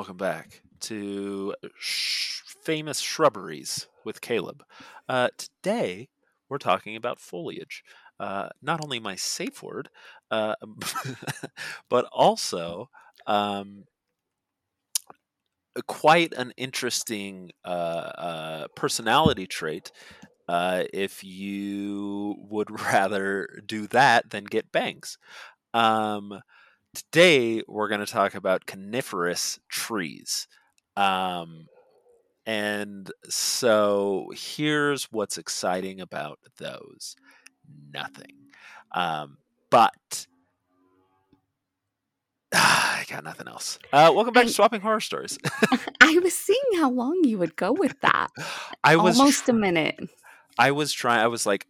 welcome back to sh- famous shrubberies with Caleb. Uh, today we're talking about foliage. Uh, not only my safe word, uh, but also um, quite an interesting uh, uh, personality trait. Uh, if you would rather do that than get bangs. Um, today we're going to talk about coniferous trees. Um, and so here's what's exciting about those nothing. Um, but I got nothing else. Uh, welcome back I- to Swapping Horror Stories. I was seeing how long you would go with that. I was Almost tr- a minute. I was trying. I was like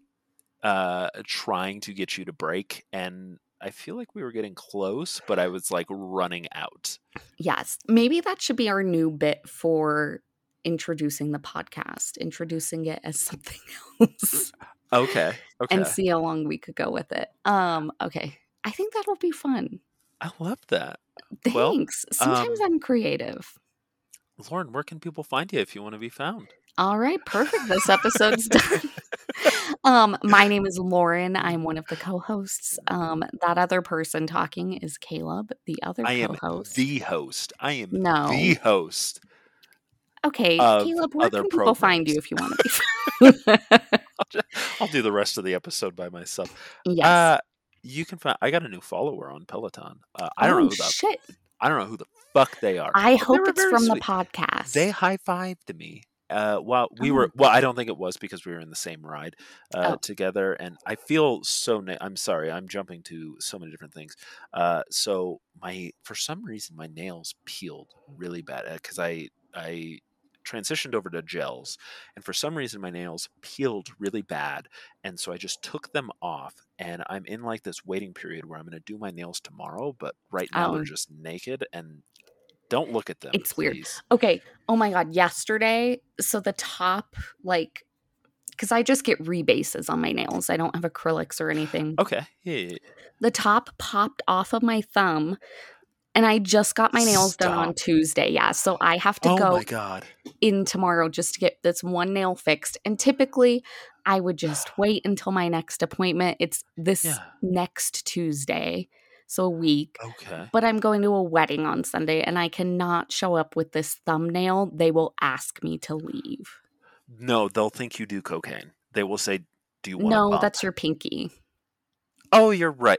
uh, trying to get you to break, and I feel like we were getting close, but I was like running out. Yes. Maybe that should be our new bit for introducing the podcast, introducing it as something else Okay. Okay. and see how long we could go with it. Um, okay. I think that'll be fun. I love that. Well, Thanks. Sometimes um, I'm creative. Lauren, where can people find you if you want to be found? All right, perfect. This episode's done. Um, my name is Lauren. I'm one of the co-hosts. Um, that other person talking is Caleb, the other I co-host. the host. I am No. the host. okay, Caleb, where other can people find you if you want to be? I'll, just, I'll do the rest of the episode by myself. yes. Uh, you can find. I got a new follower on Peloton. Uh, I don't oh know who the shit! I don't know who the fuck they are. I hope it's from the podcast. They high fived me. Uh, while we Oh. were, well, I don't think it was because we were in the same ride uh, Oh. together, and I feel so. Na- I'm sorry, I'm jumping to so many different things. Uh, so my, for some reason, my nails peeled really bad because I, I transitioned over to gels, and for some reason, my nails peeled really bad, and so I just took them off, and I'm in like this waiting period where I'm going to do my nails tomorrow, but right now Oh. they're just naked and. Don't look at them. It's weird. please. Okay. Oh my god, yesterday, so the top like cuz I just get rebases on my nails. I don't have acrylics or anything. Okay. Yeah, yeah, yeah. The top popped off of my thumb and I just got my nails done on Tuesday. Yeah, so I have to Oh go my god. in tomorrow just to get this one nail fixed. And typically, I would just wait until my next appointment. It's this Yeah. next Tuesday, so a week. Okay. But I'm going to a wedding on Sunday and I cannot show up with this thumbnail. They will ask me to leave. No, they'll think you do cocaine. They will say, "Do you want?" No, that's your pinky. Oh, you're right.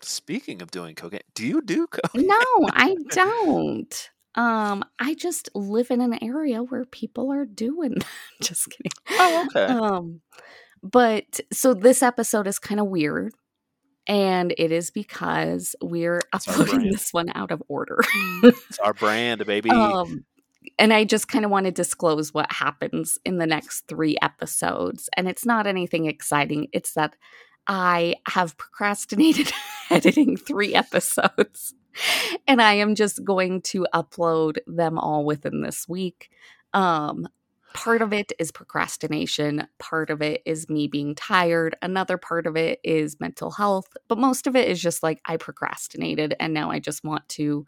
Speaking of doing cocaine, do you do cocaine? No, I don't. Um, I just live in an area where people are doing that. just kidding. Oh, okay. Um, but so this episode is kind of weird, and it is because we're our uploading this one out of order. It's our brand, baby. um, and I just kind of want to disclose what happens in the next three episodes, and it's not anything exciting. It's that I have procrastinated editing three episodes, and I am just going to upload them all within this week. Um, part of it is procrastination, part of it is me being tired, another part of it is mental health, but most of it is just like I procrastinated and now I just want to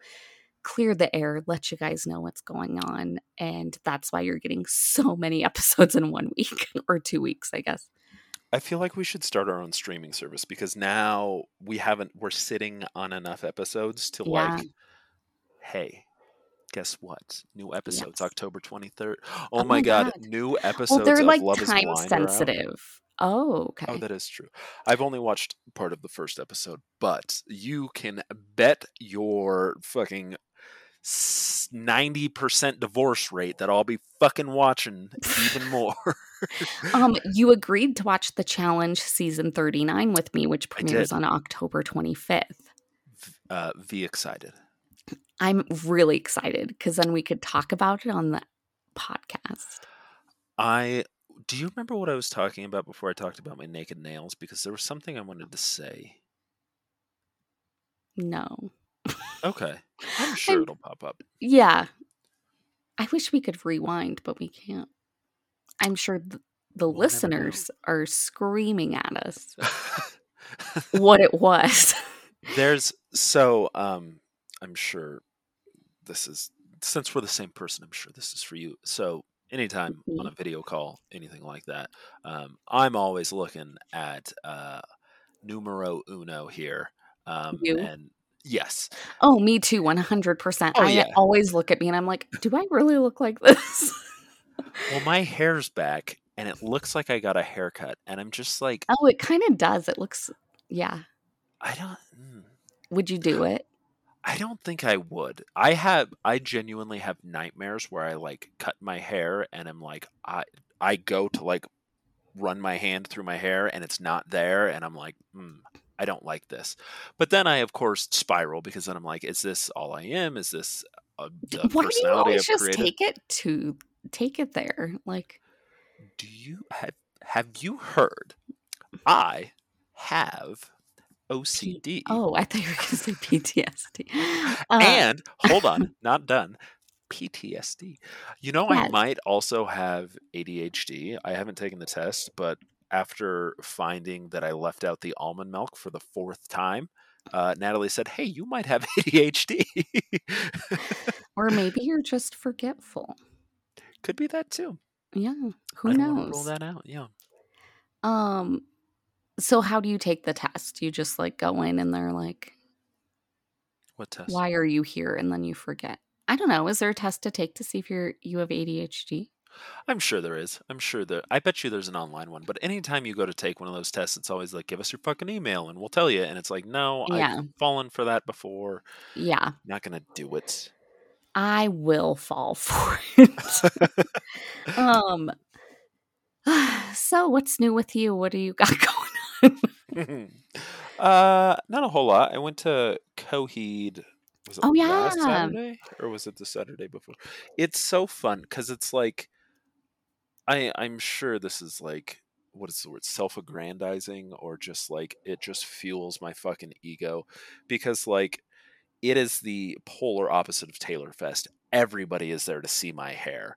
clear the air, let you guys know what's going on. And that's why you're getting so many episodes in one week or two weeks, I guess. I feel like we should start our own streaming service because now we haven't. We're sitting on enough episodes to Yeah. like, hey, guess what? New episodes Yes. October twenty third. Oh, Oh my god, God. new episodes Well, they're like time sensitive. Oh, okay. Oh, that is true. I've only watched part of the first episode, but you can bet your fucking ninety percent divorce rate that I'll be fucking watching even more. um, you agreed to watch the challenge season 39 with me, which premieres on October 25th. uh, V excited. I'm really excited because then we could talk about it on the podcast. I do you remember what I was talking about before I talked about my naked nails? Because there was something I wanted to say. No. Okay, I'm sure I'm- it'll pop up. Yeah. I wish we could rewind, but we can't. I'm sure th- the We'll listeners are screaming at us what it was. There's so um I'm sure this is since we're the same person, I'm sure this is for you. So anytime on a video call, anything like that, um, I'm always looking at uh, numero uno here. Um, You? and yes, Oh, me too, 100%. Oh, I yeah. always look at me and I'm like, do I really look like this? well, my hair's back and it looks like I got a haircut, and I'm just like, oh, it kind of does. It looks, yeah. I don't. mm, Would you do it? I don't think I would. I have I genuinely have nightmares where I like cut my hair and I'm like I I go to like run my hand through my hair and it's not there and I'm like, hmm, I don't like this. But then I of course spiral because then I'm like, is this all I am? Is this a, the Why do you always just created? take it to take it there? Like, Do you have have you heard? I have OCD. oh, I thought you were going to say PTSD. Uh, and hold on, not done. PTSD. You know, I might also have ADHD. I haven't taken the test, but after finding that I left out the almond milk for the fourth time, uh, Natalie said, "Hey, you might have ADHD." or maybe you're just forgetful. Could be that too. Yeah, who wanna rule that out. Yeah. Um, so how do you take the test? You just like go in and they're like, What test? "Why are you here?" and then you forget. I don't know. Is there a test to take to see if you're you have ADHD? I'm sure there is. I'm sure there. I bet you there's an online one. But anytime you go to take one of those tests, it's always like, "Give us your fucking email, and we'll tell you." And it's like, "No, Yeah. I've fallen for that before. Yeah, Not gonna do it." I will fall for it. um, so what's new with you? What do you got going? uh, not a whole lot. I went to Coheed. Was it Oh, yeah. Saturday or was it the Saturday before? It's so fun because it's like, I I'm sure this is like what is the word self-aggrandizing or just like it just fuels my fucking ego because like it is the polar opposite of Taylor Fest. Everybody is there to see my hair.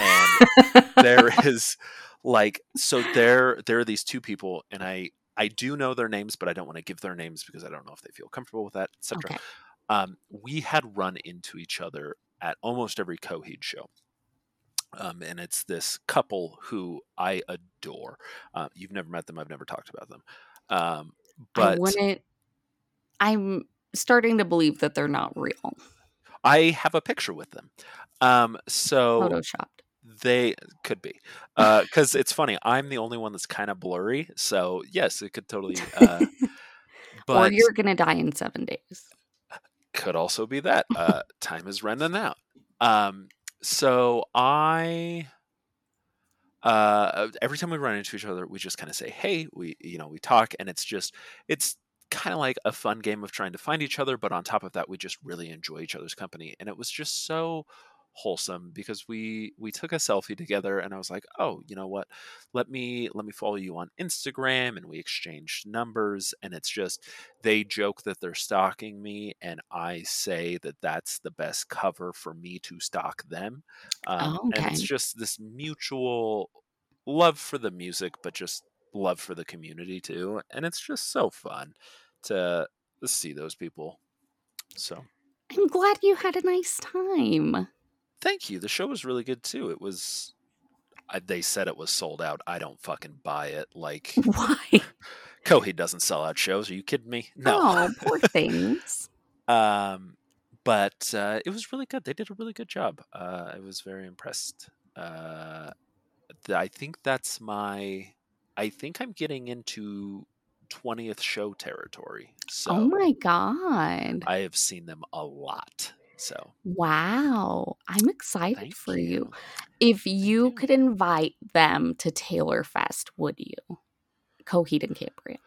And there is like so there there are these two people and i i do know their names but i don't want to give their names because i don't know if they feel comfortable with that etc okay. um we had run into each other at almost every coheed show um, and it's this couple who I adore. Uh, you've never met them. I've never talked about them. Um, I but wouldn't. I'm starting to believe that they're not real. I have a picture with them. Um, so Photoshopped. They could be, because it's funny. I'm the only one that's kind of blurry, so yes, it could totally. Uh, or you're gonna die in seven days. could also be that uh, time is running out. Um, so I, uh, every time we run into each other, we just kind of say, "Hey," we you know we talk, and it's just it's kind of like a fun game of trying to find each other. But on top of that, we just really enjoy each other's company, and it was just so wholesome because we we took a selfie together and I was like, "Oh, you know what? Let me let me follow you on Instagram." And we exchanged numbers and it's just they joke that they're stalking me and I say that that's the best cover for me to stalk them. Um, Oh, and it's just this mutual love for the music but just love for the community too. And it's just so fun to see those people. So, I'm glad you had a nice time. Thank you. The show was really good too. It was. I, they said it was sold out. I don't fucking buy it. Like Why? Coheed doesn't sell out shows. Are you kidding me? No. Oh, poor things. Um, but uh, it was really good. They did a really good job. Uh, I was very impressed. Uh, th- I think that's my. I think I'm getting into twentieth show territory. So oh my god. I have seen them a lot. So Wow. I'm excited thank for you. you. If you could invite them to Taylor Fest, would you? Coheed and Cambria.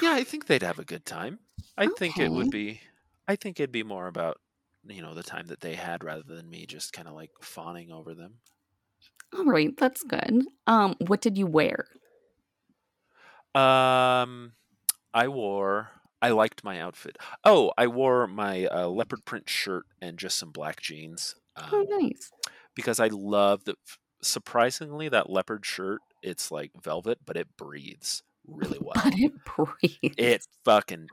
Yeah, I think they'd have a good time. I think it would be. I think it'd be more about you know the time that they had rather than me just kind of like fawning over them. All right, that's good. Um, what did you wear? Um, I wore. I liked my outfit. Oh, I wore my uh, leopard print shirt and just some black jeans. Oh, Um, nice. because I love that. Surprisingly, that leopard shirt. It's like velvet, but it breathes really well. But it breathes. It fucking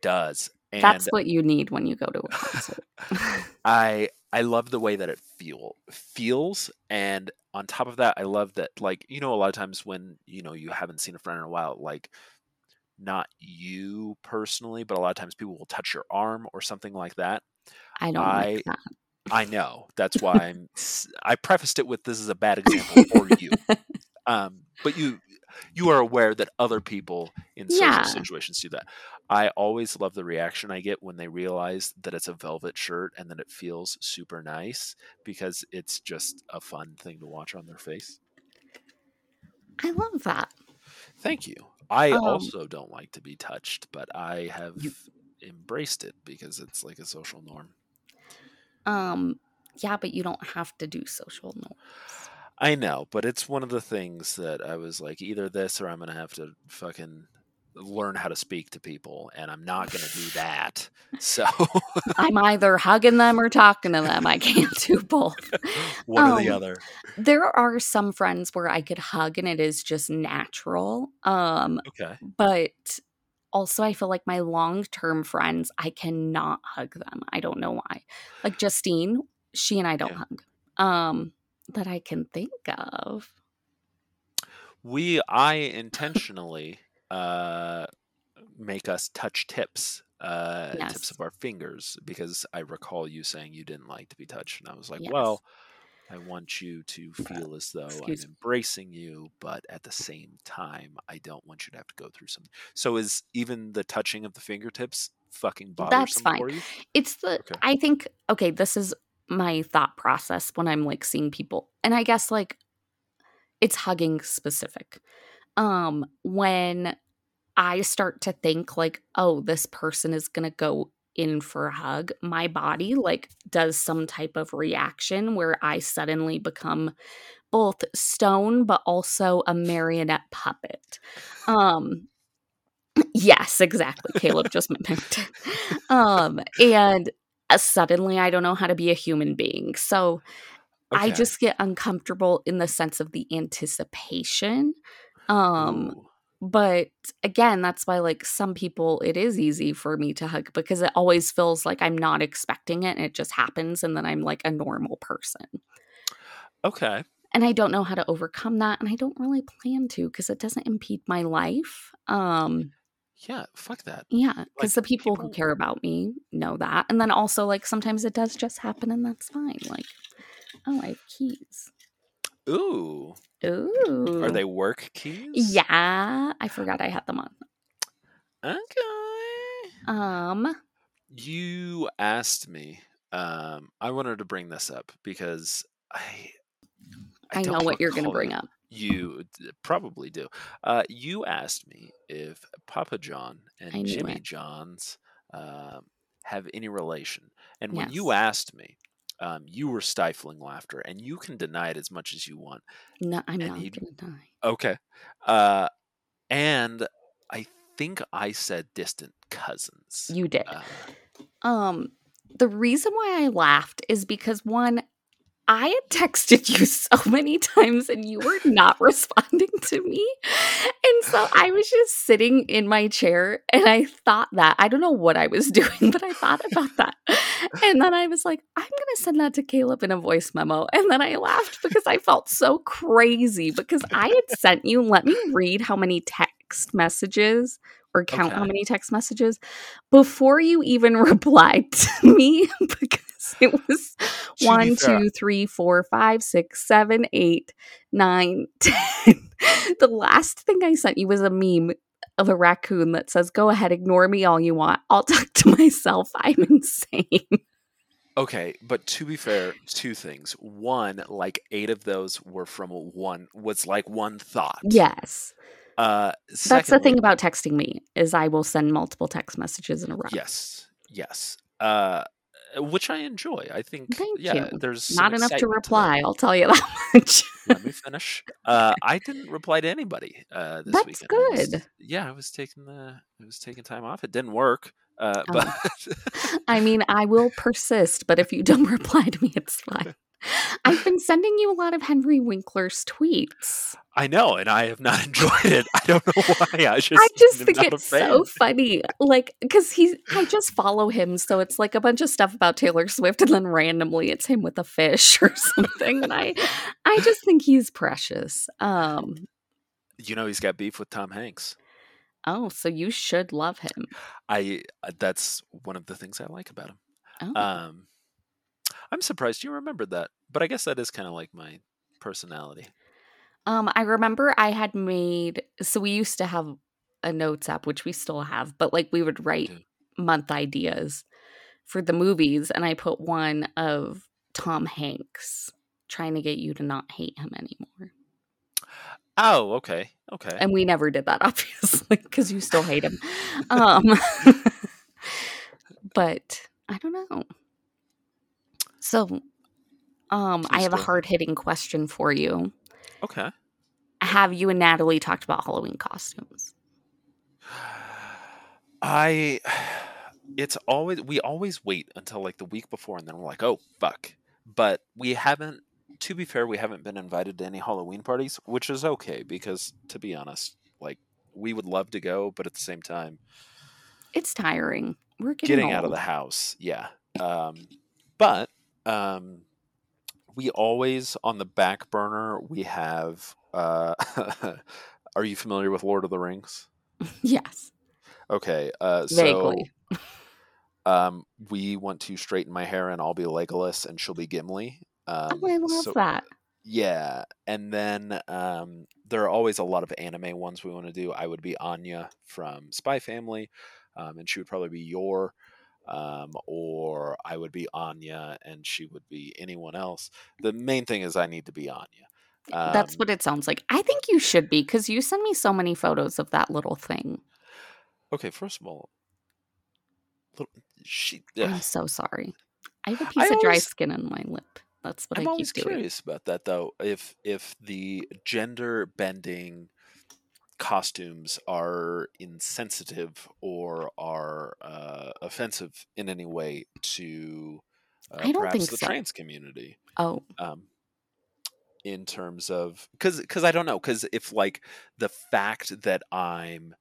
does. And That's what you need when you go to a concert. I I love the way that it feel feels, and on top of that, I love that like you know a lot of times when you know you haven't seen a friend in a while, like not you personally, but a lot of times people will touch your arm or something like that. I don't I like that. I know that's why I'm. I prefaced it with this is a bad example for you, um, but you you are aware that other people in social Yeah. situations do that. I always love the reaction I get when they realize that it's a velvet shirt and that it feels super nice because it's just a fun thing to watch on their face. I love that. Thank you. I Um, also don't like to be touched, but I have You- embraced it because it's like a social norm. Um, yeah, but you don't have to do social norms. I know, but it's one of the things that I was like, either this or I'm gonna have to fucking learn how to speak to people, and I'm not gonna do that. So I'm either hugging them or talking to them. I can't do both. one or the Um, other. There are some friends where I could hug and it is just natural. Um, Okay. but also I feel like my long-term friends, I cannot hug them. I don't know why. Like Justine, she and I don't Yeah. hug. Um, that I can think of. We I intentionally uh make us touch tips. Uh, tips of our fingers because I recall you saying you didn't like to be touched, and I was like, Yes. "Well, I want you to feel as though Excuse I'm embracing you, but at the same time, I don't want you to have to go through something. So is even the touching of the fingertips fucking That's bothersome fine. for you? It's the Okay. I think okay, this is my thought process when I'm like seeing people. And I guess like it's hugging specific. Um when I start to think like, oh, this person is going to go in for a hug, my body like does some type of reaction where I suddenly become both stone but also a marionette puppet. Um yes, exactly. Caleb just mimicked. Um and uh, suddenly I don't know how to be a human being. So I just get uncomfortable in the sense of the anticipation. Um Ooh. but again, that's why like some people it is easy for me to hug because it always feels like I'm not expecting it and it just happens and then I'm like a normal person. Okay. And I don't know how to overcome that and I don't really plan to because it doesn't impede my life. Um Yeah. Fuck that. yeah, Like because the people, who care about me know that. And then also like sometimes it does just happen and that's fine. Like, oh, I have keys. Ooh. Ooh. Are they work keys? Yeah, I forgot I had them on. Okay. Um, You asked me. Um, I wanted to bring this up because I. I, know what you're going to bring up. You probably do. Uh, you asked me if Papa John and Jimmy it. John's um, have any relation. And when you asked me, um, you were stifling laughter, and you can deny it as much as you want. No, I'm and not going to die. Okay. Uh, and I think I said distant cousins. You did. Uh, Um, the reason why I laughed is because one, I had texted you so many times and you were not responding to me. And so I was just sitting in my chair and I thought that. I don't know what I was doing, but I thought about that. And then I was like, I'm going to send that to Caleb in a voice memo. And then I laughed because I felt so crazy because I had sent you, let me read how many text messages or count how many text messages before you even replied to me because it was one, two, three, four, five, six, seven, eight, nine, ten. The last thing I sent you was a meme of a raccoon that says, Go ahead, ignore me all you want. I'll talk to myself. I'm insane. Okay, but to be fair, two things. One, like eight of those were from one was like one thought. Yes. Uh That's the thing about texting me is I will send multiple text messages in a row. Yes. Yes. Uh which I enjoy. I think Thank yeah, you. there's Not enough to reply, I'll tell you that much. Let me finish. Uh I didn't reply to anybody uh this That's weekend. I was- good. yeah, I was taking the I was taking time off. It didn't work. Uh Oh. but I mean, I will persist, but if you don't reply to me, it's fine. I've been sending you a lot of Henry Winkler's tweets. I know, and I have not enjoyed it. I don't know why. I just, I just think it's so funny. Like, because he's, I just follow him. So it's like a bunch of stuff about Taylor Swift, and then randomly it's him with a fish or something. and I, I just think he's precious. Um, You know, he's got beef with Tom Hanks. oh, so you should love him. I uh, that's one of the things I like about him. Oh, Um, I'm surprised you remembered that, but I guess that is kind of like my personality. Um, I remember I had made so we used to have a notes app, which we still have, but like we would write do. month ideas for the movies, and I put one of Tom Hanks trying to get you to not hate him anymore. Oh, okay, okay. And we never did that, obviously, because you still hate him. Um but I don't know. So um I have a hard hitting question for you. okay. Have you and Natalie talked about Halloween costumes? I it's always we always wait until like the week before and then we're like, "Oh, fuck." But we haven't to be fair, we haven't been invited to any Halloween parties, which is okay because to be honest, like we would love to go, but at the same time, It's tiring. We're getting, getting out of the house, yeah. Um but um we always on the back burner we have uh are you familiar with Lord of the Rings? Yes, Okay, uh so. Um, we want to straighten my hair and I'll be Legolas and she'll be Gimli. Um, oh, I love so- that. Yeah, and then um, there are always a lot of anime ones we want to do. I would be Anya from Spy Family, um, and she would probably be Yor, um, or I would be Anya and she would be anyone else. The main thing is I need to be Anya. That's Um, what it sounds like. I think you should be because you send me so many photos of that little thing. Okay, first of all, little, she. I'm so sorry. I have a piece of dry always- skin on my lip. That's what I'm I keep always doing. curious about that though. If if the gender bending costumes are insensitive or are uh, offensive in any way to uh, perhaps the so. trans community, Oh, um, in terms of because because I don't know because if like the fact that I'm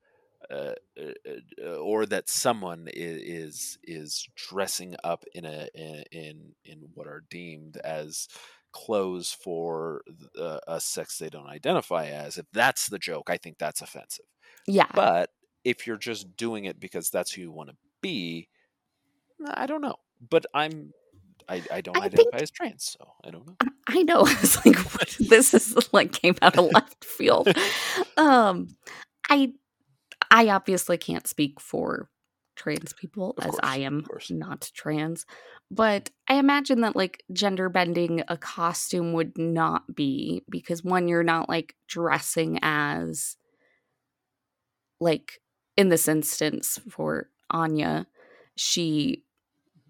uh, uh, uh, or that someone is is dressing up in a in in, in what are deemed as clothes for uh, a sex they don't identify as if that's the joke i think that's offensive yeah. but if you're just doing it because that's who you want to be i don't know but i'm i, I don't I identify think- as trans so i don't know I know. It's like what, this is like came out of left field. Um, I I obviously can't speak for trans people Of as course, I am not trans, but I imagine that like gender bending a costume would not be because one, you're not like dressing as like in this instance for Anya, she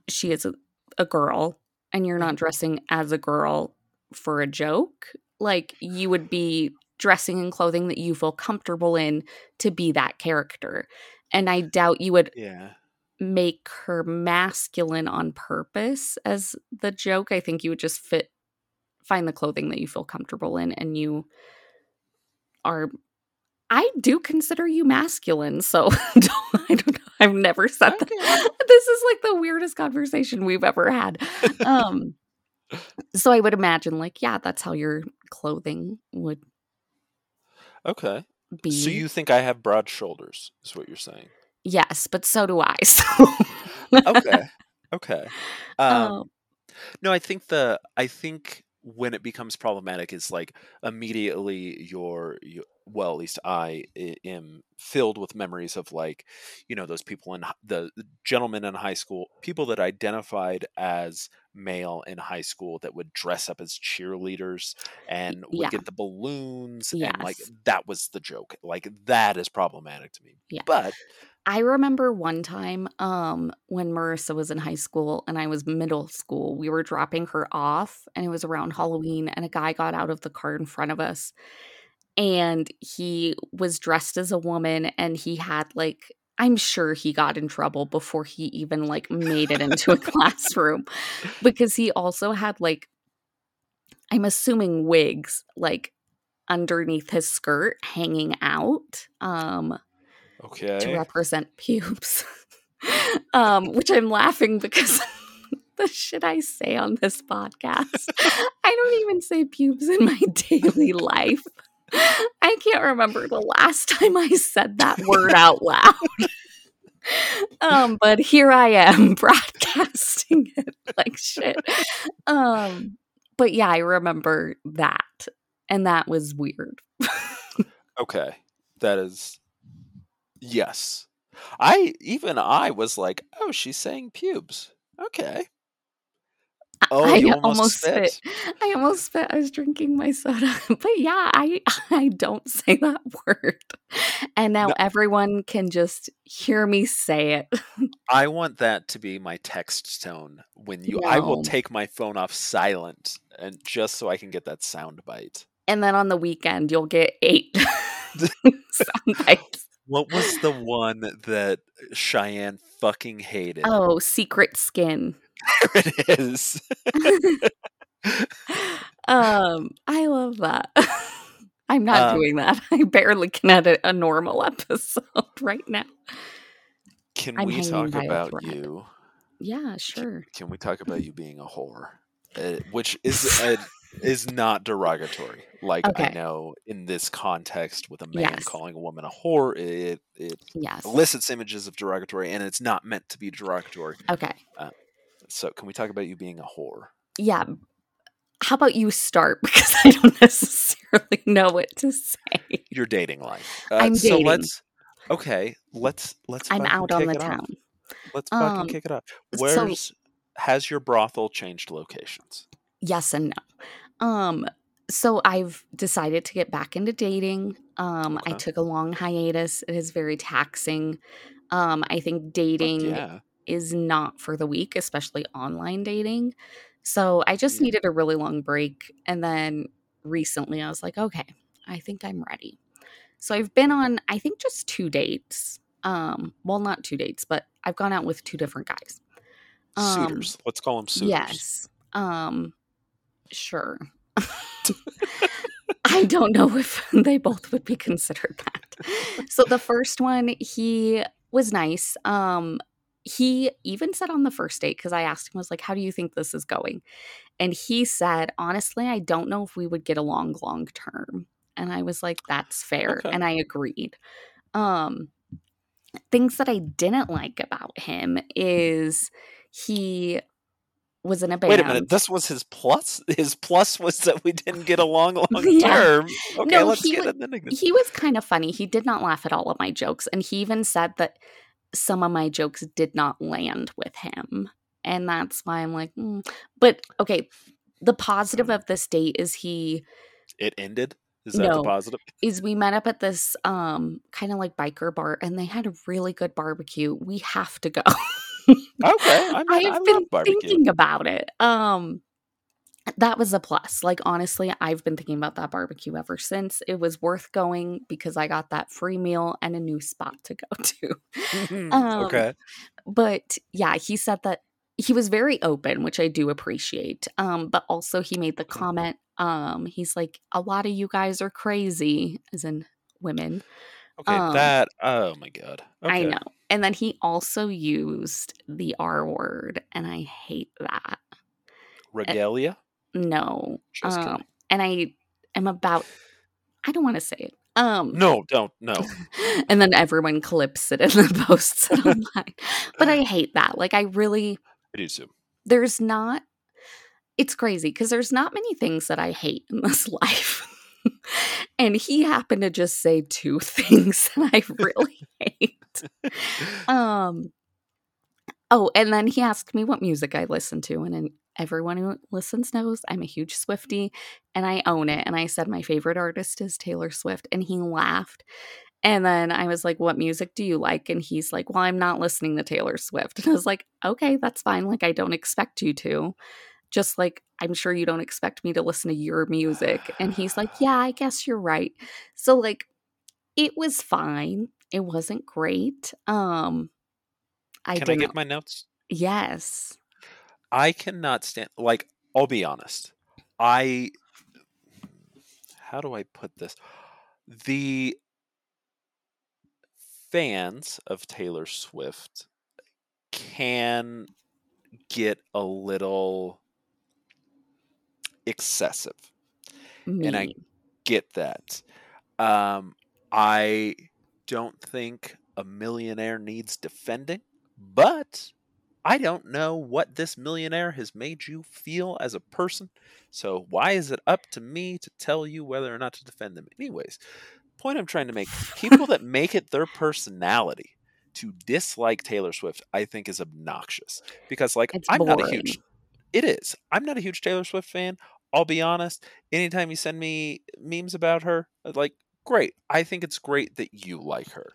she is a, a girl and you're not mm-hmm. dressing as a girl for a joke. Like you would be dressing in clothing that you feel comfortable in to be that character. And I doubt you would yeah make her masculine on purpose as the joke. I think you would just fit find the clothing that you feel comfortable in and you are I do consider you masculine, so don't, I don't know. I've never said that. This is like the weirdest conversation we've ever had. Um so I would imagine like yeah, that's how your clothing would okay be. so you think i have broad shoulders is what you're saying yes, but so do I. So okay okay um, um, no i think the i think when it becomes problematic is like immediately your, your well at least i am filled with memories of like you know those people in the gentlemen in high school people that identified as male in high school that would dress up as cheerleaders and would yeah. get the balloons and like that was the joke like that is problematic to me Yeah. but I remember one time um when Marissa was in high school and I was middle school, we were dropping her off and it was around Halloween and a guy got out of the car in front of us and he was dressed as a woman and he had like I'm sure he got in trouble before he even like made it into a classroom because he also had like I'm assuming wigs, like underneath his skirt, hanging out. Um, Okay. to represent pubes. um, which I'm laughing because the shit I say on this podcast. I don't even say pubes in my daily life. I can't remember the last time I said that word out loud. um, but here I am broadcasting it like shit. Um, but yeah, I remember that. And that was weird. Okay. That is yes. I even I was like, oh, she's saying pubes. Okay. Oh, I you almost, almost spit. spit. I almost spit. I was drinking my soda. But yeah, I I don't say that word. And now No. everyone can just hear me say it. I want that to be my text tone when you. I will take my phone off silent and just so I can get that sound bite. And then on the weekend you'll get eight sound bites. What was the one that Cheyenne fucking hated? Oh, secret skin. There it is. um, I love that. I'm not Um, doing that. I barely can edit a normal episode right now. Can I'm we talk about you? Yeah, sure. Can we talk about you being a whore? Uh, which is a, is not derogatory. Like I know in this context with a man Yes. calling a woman a whore, it it Yes. elicits images of derogatory, and it's not meant to be derogatory. Okay. So, can we talk about you being a whore? yeah how about you start because i don't necessarily know what to say Your dating life. Uh, I'm so dating. let's okay. Let's let's. i'm out on the it off. town Let's fucking Um, kick it off. so- Where's has your brothel changed locations? yes and no um so i've decided to get back into dating. Um i took a long hiatus. It is very taxing. Um i think dating yeah. is not for the weak especially online dating. So i just Yeah. needed a really long break and then recently i was like okay i think i'm ready. So i've been on i think just two dates. Um well not two dates but i've gone out with two different guys. Um, Suitors. Let's call them suitors. yes. Um sure. I don't know if they both would be considered that. So the first one he was nice. Um he even said on the first date because i asked him I was like how do you think this is going? And he said honestly i don't know if we would get along long term. And i was like that's fair Okay. and i agreed. Um things that i didn't like about him is he was in a band Wait a minute. This was his plus. His plus was that we didn't get along long Yeah. term. Okay, No, let's he get wa- into this. he was kind of funny. He did not laugh at all of my jokes. And he even said that some of my jokes did not land with him. And that's why I'm like, mm. but okay. The positive of this date is he It ended. Is that the No. positive? is we met up at this um kind of like biker bar and they had a really good barbecue. We have to go. Okay, I, mean, I've been thinking about it. Um that was a plus. Like honestly, I've been thinking about that barbecue ever since. It was worth going because I got that free meal and a new spot to go to. Um, okay. But yeah, he said that he was very open, which I do appreciate. Um, but also he made the comment, um, he's like, a lot of you guys are crazy, as in women. Okay. um, that. Oh my god. Okay. I know. And then he also used the R word, and I hate that. Regalia. No. Um, and I am about I don't want to say it. Um No, don't. No. and then everyone clips it and then posts it online. But I hate that. Like I really I do too. there's not it's crazy because there's not many things that I hate in this life. and he happened to just say two things that I really hate. Um Oh, and then he asked me what music I listen to and then everyone who listens knows I'm a huge Swifty and I own it and I said my favorite artist is Taylor Swift and he laughed. And then I was like, "What music do you like?" And he's like, "Well, I'm not listening to Taylor Swift." And I was like, "Okay, that's fine. Like I don't expect you to." Just like I'm sure you don't expect me to listen to your music. And he's like, "Yeah, I guess you're right." So like it was fine. It wasn't great. Um I Can I get my notes? Yes. I cannot stand. Like, I'll be honest. I how do I put this? The fans of Taylor Swift can get a little excessive. And I get that. Um, I don't think a millionaire needs defending, but I don't know what this millionaire has made you feel as a person. So why is it up to me to tell you whether or not to defend them? Anyways, point I'm trying to make people that make it their personality to dislike Taylor Swift, I think is obnoxious. Because like It's I'm not a huge it is. I'm not a huge Taylor Swift fan. I'll be honest. Anytime you send me memes about her, like, great. I think it's great that you like her.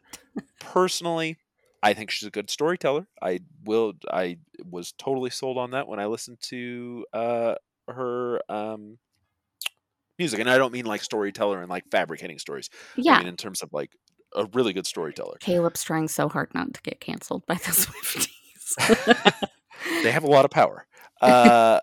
Personally, I think she's a good storyteller. I will. I was totally sold on that when I listened to uh, her um, music, and I don't mean like storyteller and like fabricating stories. I Yeah. mean in terms of like a really good storyteller. Caleb's trying so hard not to get canceled by the Swifties. They have a lot of power. Uh,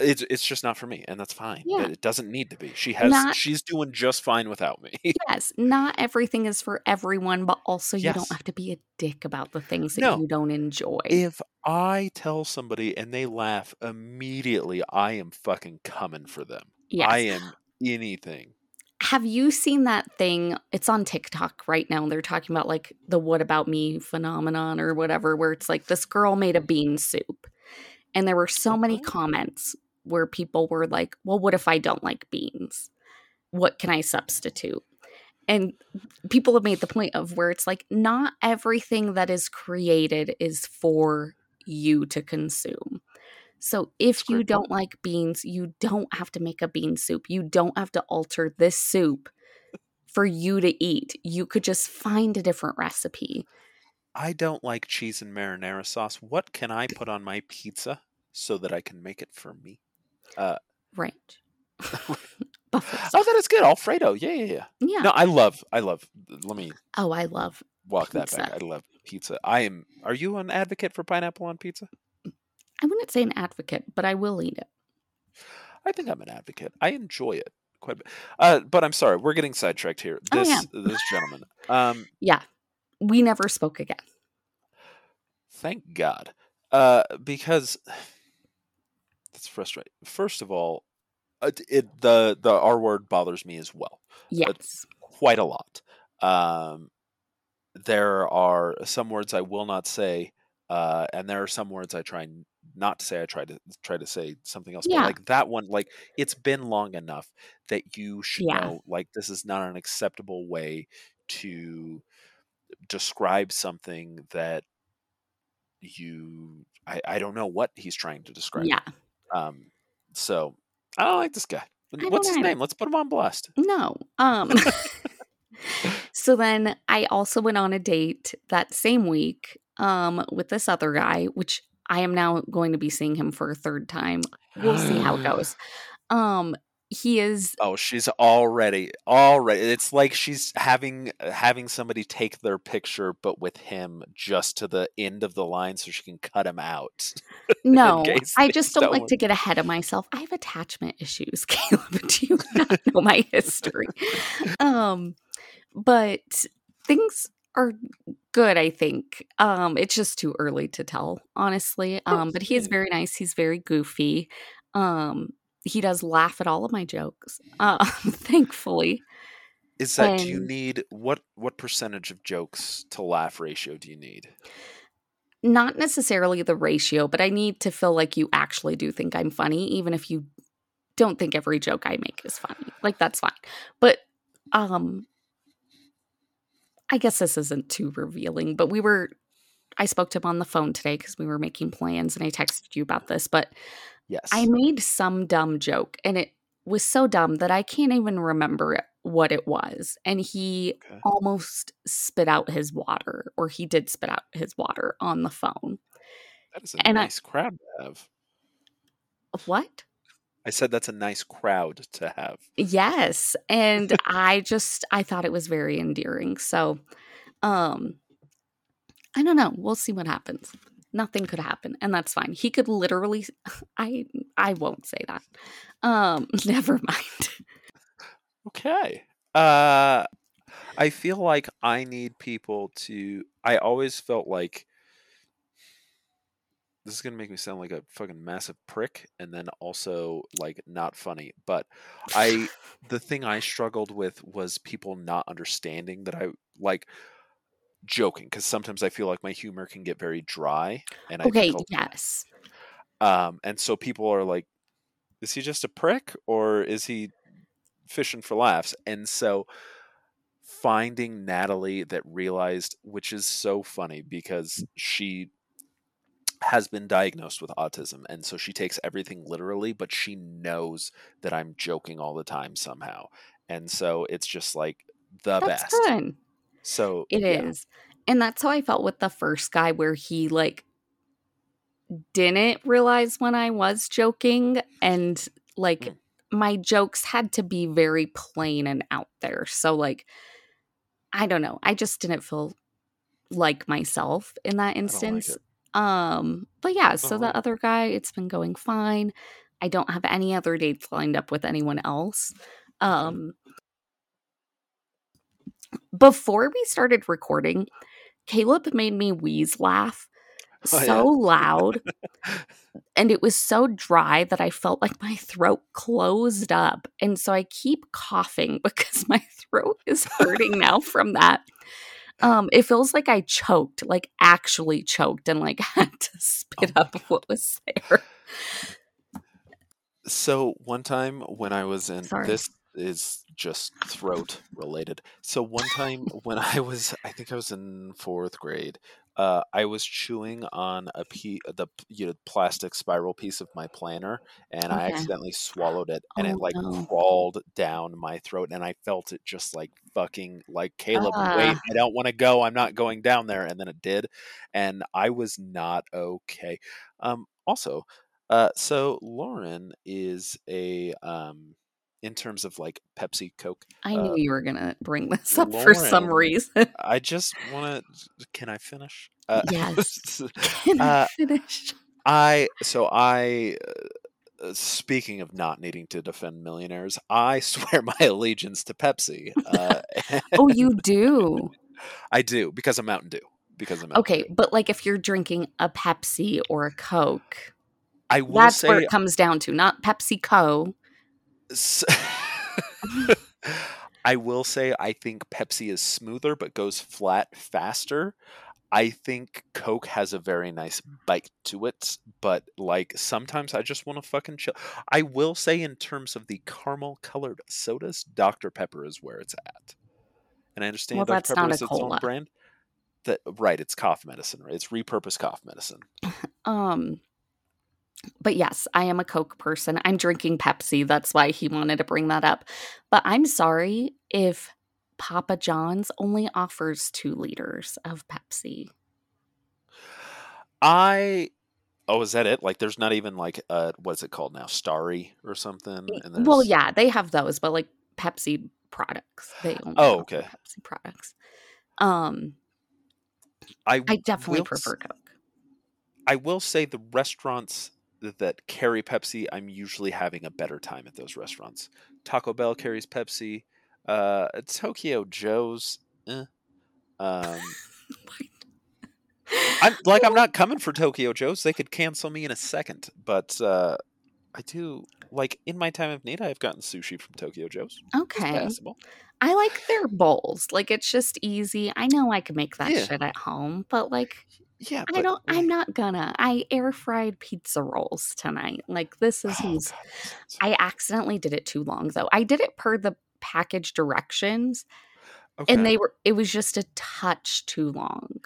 it's it's just not for me, and that's fine. Yeah. It doesn't need to be. She has. Not- she's doing just fine without me. yes, not everything is for everyone, but also you Yes. don't have to be a dick about the things that No. you don't enjoy. if I tell somebody and they laugh immediately, I am fucking coming for them. yes. I am anything. Have you seen that thing? It's on TikTok right now. And they're talking about like the what about me phenomenon or whatever, where it's like this girl made a bean soup. And there were so many Oh. comments where people were like, well, what if I don't like beans? What can I substitute? And people have made the point of where it's like, not everything that is created is for you to consume. So if you don't like beans, you don't have to make a bean soup. You don't have to alter this soup for you to eat. You could just find a different recipe. I don't like cheese and marinara sauce. What can I put on my pizza so that I can make it for me? Right. Buffalo Oh, that is good. Alfredo. Yeah, yeah, yeah. Yeah. No, I love. I love. Let me Oh, I love. walk that back. Pizza. I love pizza. I am. Are you an advocate for pineapple on pizza? I wouldn't say an advocate, but I will eat it. I think I'm an advocate. I enjoy it quite a bit. Uh, but I'm sorry, we're getting sidetracked here. Oh, This this gentleman. Um, Yeah. We never spoke again. thank God. Uh, because that's frustrating. First of all, uh, it the the R word bothers me as well, Yes. quite a lot. Um, there are some words I will not say, uh, and there are some words I try not to say. I try to try to say something else. Yeah. But like that one, like it's been long enough that you should Yeah. know. Like this is not an acceptable way to describe something that you. I, I don't know what he's trying to describe. Yeah. Um. So I don't like this guy. What's his either. name? Let's put him on blast. No. Um So then I also went on a date that same week um with this other guy, which I am now going to be seeing him for a third time. We'll see how it goes. Um he is Oh, she's already already. It's like she's having having somebody take their picture, but with him just to the end of the line, so she can cut him out. no, I just don't don't like to get ahead of myself. I have attachment issues, Caleb. Do you not know my history? Um, but things are good, I think. Um, it's just too early to tell, honestly. Um, but he is very nice. He's very goofy. Um, he does laugh at all of my jokes. Uh, thankfully. Is that do you need what what percentage of jokes to laugh ratio do you need? Not necessarily the ratio, but I need to feel like you actually do think I'm funny, even if you don't think every joke I make is funny. Like that's fine. But um I guess this isn't too revealing, but we were I spoke to him on the phone today because we were making plans and I texted you about this, but Yes. I made some dumb joke and it was so dumb that I can't even remember it- what it was. And he Okay. almost spit out his water, or he did spit out his water on the phone. That is a and I- nice crowd to have. What? I said that's a nice crowd to have. Yes. And I just I thought it was very endearing. So um I don't know. We'll see what happens. Nothing could happen, and that's fine. He could literally I I won't say that. Um never mind. Okay. Uh I feel like I need people to I always felt like this is going to make me sound like a fucking massive prick and then also like not funny, but I the thing I struggled with was people not understanding that I like joking because sometimes I feel like my humor can get very dry and I Okay, yes. um and so people are like is he just a prick or is he fishing for laughs and so finding natalie that realized which is so funny because she has been diagnosed with autism and so she takes everything literally but she knows that i'm joking all the time somehow and so it's just like the That's best good. So It is, yeah. And that's how I felt with the first guy where he like didn't realize when I was joking and like Mm. my jokes had to be very plain and out there. So like I don't know. I just didn't feel like myself in that I don't like instance. Um but yeah, so like the other guy it's been going fine. I don't have any other dates lined up with anyone else. Um before we started recording, Caleb made me wheeze laugh Oh, yeah? so loud and it was so dry that I felt like my throat closed up. And so I keep coughing because my throat is hurting now from that. Um, it feels like I choked, like actually choked, and like had to spit my up what was there. So one time when I was in Sorry. this is just throat related. So one time when I was I think I was in 4th grade, uh, I was chewing on a pe- the you know plastic spiral piece of my planner and I accidentally swallowed it and it Oh, like no. crawled down my throat and I felt it just like fucking like Caleb wait Ah. I don't want to go I'm not going down there and then it did and I was not okay. Um also uh, so Lauren is a um, in terms of like Pepsi Coke. I knew Uh, you were gonna bring this up for some reason. I just want to. Can I finish? Uh, Yes. Can I uh, finish? I so I. Uh, speaking of not needing to defend millionaires, I swear my allegiance to Pepsi. Uh, Oh, you do. I do because of Mountain Dew. Because of Mountain Okay, Dew. but like if you're drinking a Pepsi or a Coke, I will that's say where it comes down to, not Pepsi Co. S- I will say I think Pepsi is smoother but goes flat faster. I think Coke has a very nice bite to it, but like sometimes I just want to fucking chill. I will say in terms of the caramel colored sodas, Dr Pepper is where it's at. And I understand Well, Dr that's Pepper not a is its own brand. That right, it's cough medicine, right? It's repurposed cough medicine. Um, but yes, I am a Coke person. I'm drinking Pepsi. That's why he wanted to bring that up. But I'm sorry if Papa John's only offers two liters of Pepsi. I oh, is that it? Like, there's not even like uh, what's it called now? Starry or something? And Well, yeah, they have those, but like Pepsi products, they only Oh, okay. Pepsi products. Um, I I definitely prefer Coke. I will say the restaurants that carry Pepsi, I'm usually having a better time at those restaurants. Taco Bell carries Pepsi. Uh, Tokyo Joe's. Eh. Um, I'm like I'm not coming for Tokyo Joe's. They could cancel me in a second, but uh, I do like in my time of need. I've gotten sushi from Tokyo Joe's. Okay. I like their bowls. Like it's just easy. I know I can make that Yeah. shit at home, but like Yeah, I don't I'm not gonna. I air fried pizza rolls tonight. Like this is Oh, who's God, that sounds- I accidentally did it too long though. I did it per the package directions okay. and they were it was just a touch too long.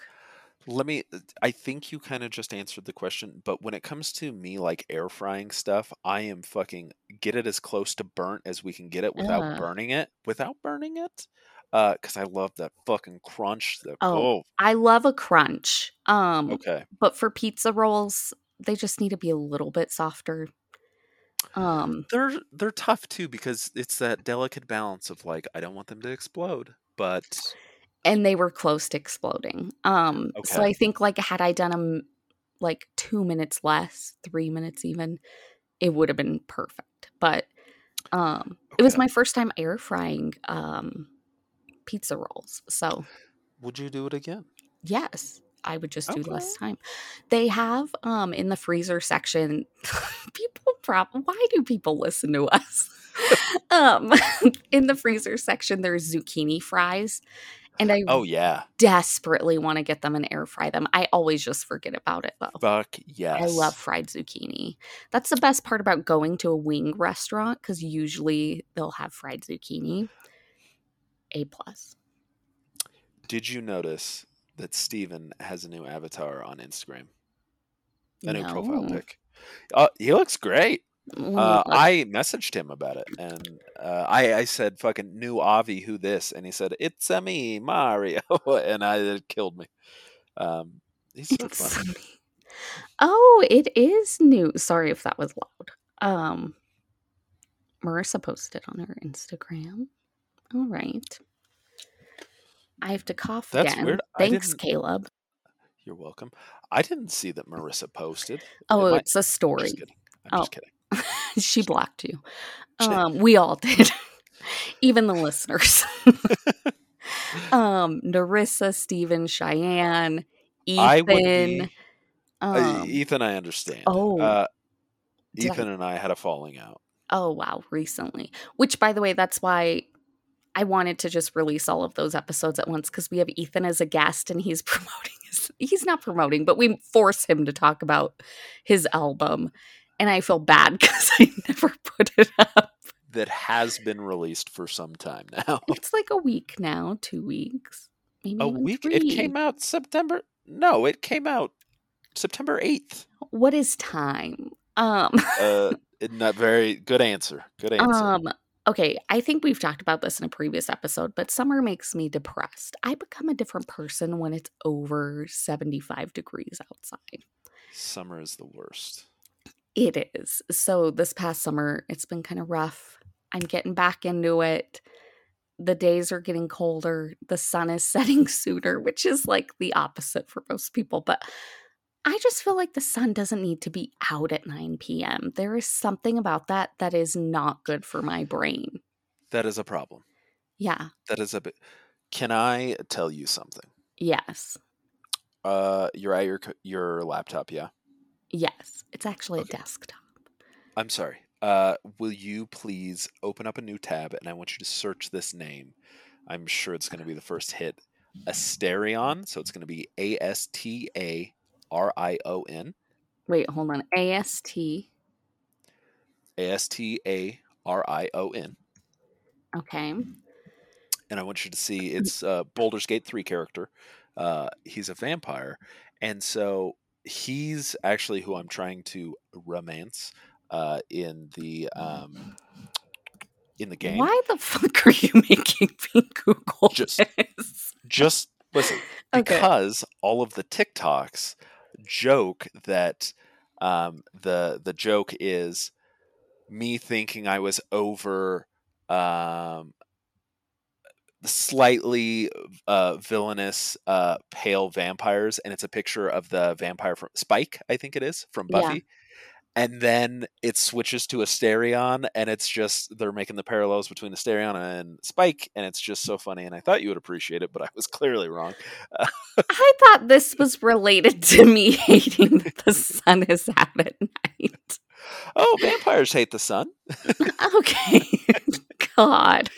Let me. Uh, I think you kind of just answered the question, but when it comes to me like air frying stuff, I am fucking get it as close to burnt as we can get it without Ugh. burning it. Without burning it, because I love that fucking crunch. That, Oh, I love a crunch. Um okay. but for pizza rolls, they just need to be a little bit softer. Um They're they're tough too because it's that delicate balance of like I don't want them to explode, but and they were close to exploding. Um, so I think like had I done them like two minutes less, three minutes even, it would have been perfect. But Um, it was my first time air frying um, pizza rolls. So, Would you do it again? yes, I would just do Okay. less time. They have um, in the freezer section, people prob why do people listen to us? um, in the freezer section, there's zucchini fries. And I Oh yeah. desperately want to get them and air fry them. I always just forget about it though. Fuck yes. I love fried zucchini. That's the best part about going to a wing restaurant because usually they'll have fried zucchini. A plus. Did you notice that Steven has a new avatar on Instagram? A new profile pic. Uh, he looks great. Uh, I messaged him about it, and uh, I, I said, "Fucking new Avi, who this?" And he said, "It's a me, Mario," and I it killed me. Um, he's so It's funny. funny. Oh, it is new. Sorry if that was loud. Um, Marissa posted on her Instagram. All right. I have to cough That's again. weird. Thanks, Caleb. You're welcome. I didn't see that Marissa posted. Oh, Am I- it's a I'm story. just kidding. I'm just Oh. kidding. she blocked you. Um, we all did, even the listeners. um, Narissa, Steven, Cheyenne, I Ethan. be. uh, Um, Ethan, I understand. oh, uh, did I- Ethan and I had a falling out. oh wow, recently. Which, by the way, that's why I wanted to just release all of those episodes at once because we have Ethan as a guest and he's promoting his. He's not promoting, but we force him to talk about his album, and I feel bad because I never put it up. That has been released for some time now. It's like a week now, two weeks, maybe a week. Three. It came out September. No, it came out September eighth. What is time? Um, Uh, not very good answer. Good answer. um. Okay, I think we've talked about this in a previous episode, but summer makes me depressed. I become a different person when it's over seventy-five degrees outside. Summer is the worst. It is. So this past summer, it's been kind of rough. I'm getting back into it. The days are getting colder. The sun is setting sooner, which is like the opposite for most people. But I just feel like the sun doesn't need to be out at 9 p.m. There is something about that that is not good for my brain. That is a problem. Yeah. That is a bit. Can I tell you something? Yes. Uh, you're at your your laptop, yeah. Yes. It's actually Okay. a desktop. I'm sorry. Uh, will you please open up a new tab and I want you to search this name. I'm sure it's going to be the first hit. Astarion. So it's going to be A S T A R I O N. Wait, hold on. AST. A S T A R I O N. Okay. And I want you to see it's uh, Baldur's Gate 3 character. Uh, he's a vampire. And so he's actually who I'm trying to romance uh, in the um, in the game. Why the fuck are you making me Google Just- this? just listen Okay. because all of the TikToks joke that um, the the joke is me thinking I was over um, slightly uh, villainous uh, pale vampires, and it's a picture of the vampire from Spike, I think it is from. Buffy. And then it switches to Astarion, and it's just they're making the parallels between Astarion and Spike, and it's just so funny. And I thought you would appreciate it, but I was clearly wrong. I thought this was related to me hating that the sun is out at night. Oh, vampires hate the sun. Okay. God.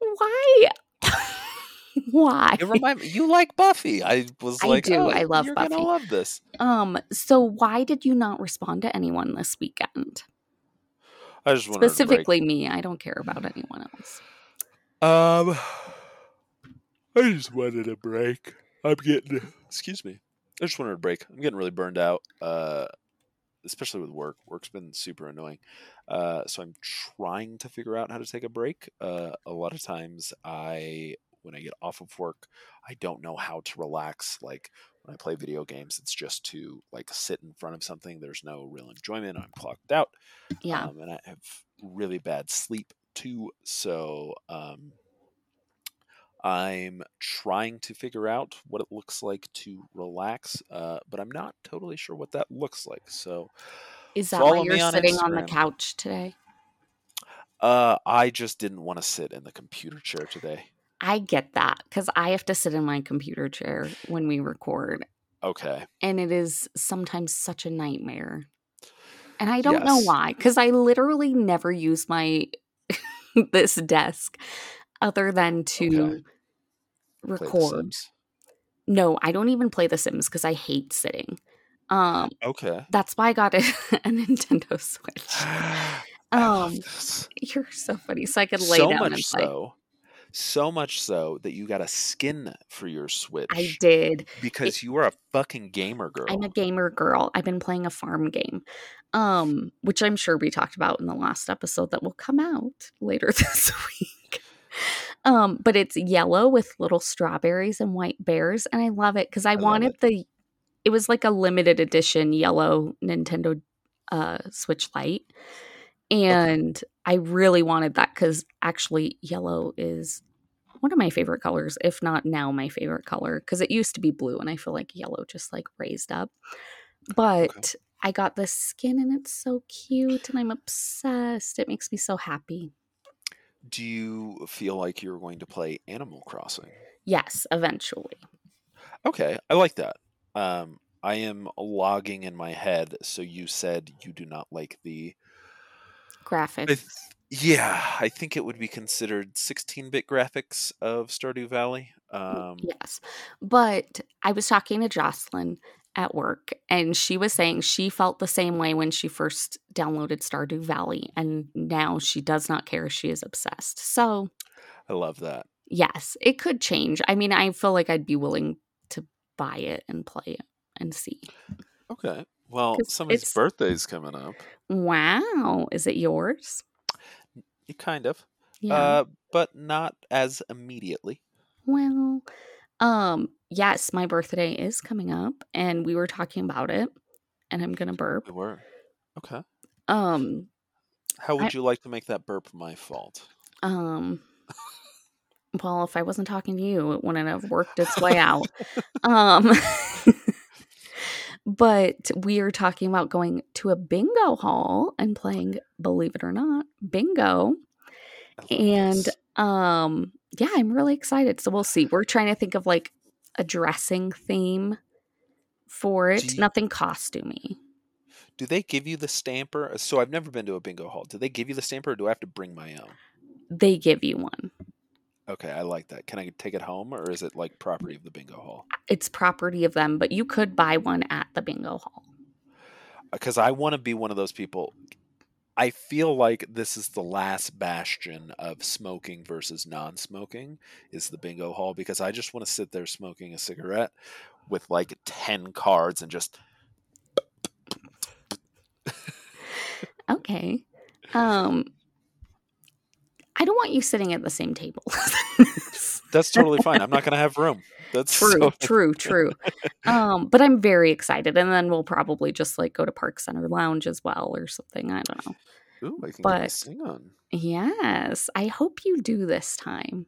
Why? Why? It remind me, you like Buffy. I was I like, do. "Oh, I love you're Buffy." gonna love this. Um, so why did you not respond to anyone this weekend? I just wanted to. Specifically me. I don't care about anyone else. Um, I just wanted a break. I'm getting. Excuse me. I just wanted a break. I'm getting really burned out. Uh, especially with work. Work's been super annoying. Uh, so I'm trying to figure out how to take a break. Uh, a lot of times, I when I get off of work, I don't know how to relax. Like when I play video games, it's just to like sit in front of something. There's no real enjoyment. I'm clocked out. Yeah. Um, and I have really bad sleep too. So um, I'm trying to figure out what it looks like to relax, uh, but I'm not totally sure what that looks like. So Is that why you're on sitting on the couch today? Uh, I just didn't want to sit in the computer chair today. I get that because I have to sit in my computer chair when we record, Okay. and it is sometimes such a nightmare. And I don't know why, because I literally never use my this desk other than to Okay. Record. No, I don't even play The Sims because I hate sitting. Um, Okay. that's why I got a, a Nintendo Switch. Um. You're so funny. So I could lay So down much and play. so, so much so that you got a skin for your Switch I did. because you are a fucking gamer girl. I'm a gamer girl. I've been playing a farm game, um, which I'm sure we talked about in the last episode that will come out later this week. Um, but it's yellow with little strawberries and white bears, and I love it because I, love wanted it. the. It was like a limited edition yellow Nintendo uh, Switch Lite, and I really wanted that because actually yellow is one of my favorite colors, if not now my favorite color, because it used to be blue, and I feel like yellow just like raised up. But I got this skin, and it's so cute, and I'm obsessed. It makes me so happy. Do you feel like you're going to play Animal Crossing? Yes, eventually. Okay, I like that. Um, I am logging in my head. So you said you do not like the. graphics. I th- yeah, I think it would be considered 16-bit graphics of Stardew Valley. Um, Yes. But I was talking to Jocelyn at work, and she was saying she felt the same way when she first downloaded Stardew Valley, and now she does not care. She is obsessed. So, I love that. yes, it could change. I mean, I feel like I'd be willing to buy it and play it and see. Okay. Well, somebody's birthday's coming up. Wow. Is it yours? Kind of. Yeah. Uh, but not as immediately. well, um, yes, my birthday is coming up, and we were talking about it, and I'm gonna burp. We were. Okay. Um, How would I- you like to make that burp my fault? Um, well, if I wasn't talking to you, it wouldn't have worked its way out. um, but we are talking about going to a bingo hall and playing, believe it or not, bingo. And um, yeah, I'm really excited. So we'll see. We're trying to think of like a dressing theme for it. you- Nothing costumey. do they give you the stamper? So I've never been to a bingo hall. Do they give you the stamper, or do I have to bring my own? They give you one. Okay, I like that. Can I take it home, or is it like property of the bingo hall? It's property of them, but you could buy one at the bingo hall. Because I want to be one of those people. I feel like this is the last bastion of smoking versus non-smoking is the bingo hall because I just want to sit there smoking a cigarette with like 10 cards and just Okay. Um I don't want you sitting at the same table. that's totally fine. I'm not going to have room. That's true, so- true, true. Um but I'm very excited and then we'll probably just like go to Park Center Lounge as well or something. I don't know. Ooh, I can get my sing on. Yes, I hope you do this time.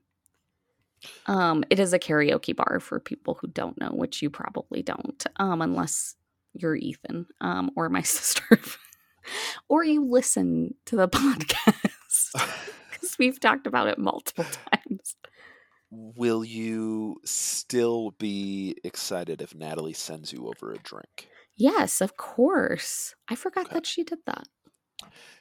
Um it is a karaoke bar for people who don't know, which you probably don't. Um unless you're Ethan um or my sister. or you listen to the podcast. We've talked about it multiple times. Will you still be excited if Natalie sends you over a drink? Yes, of course. I forgot Okay. that she did that.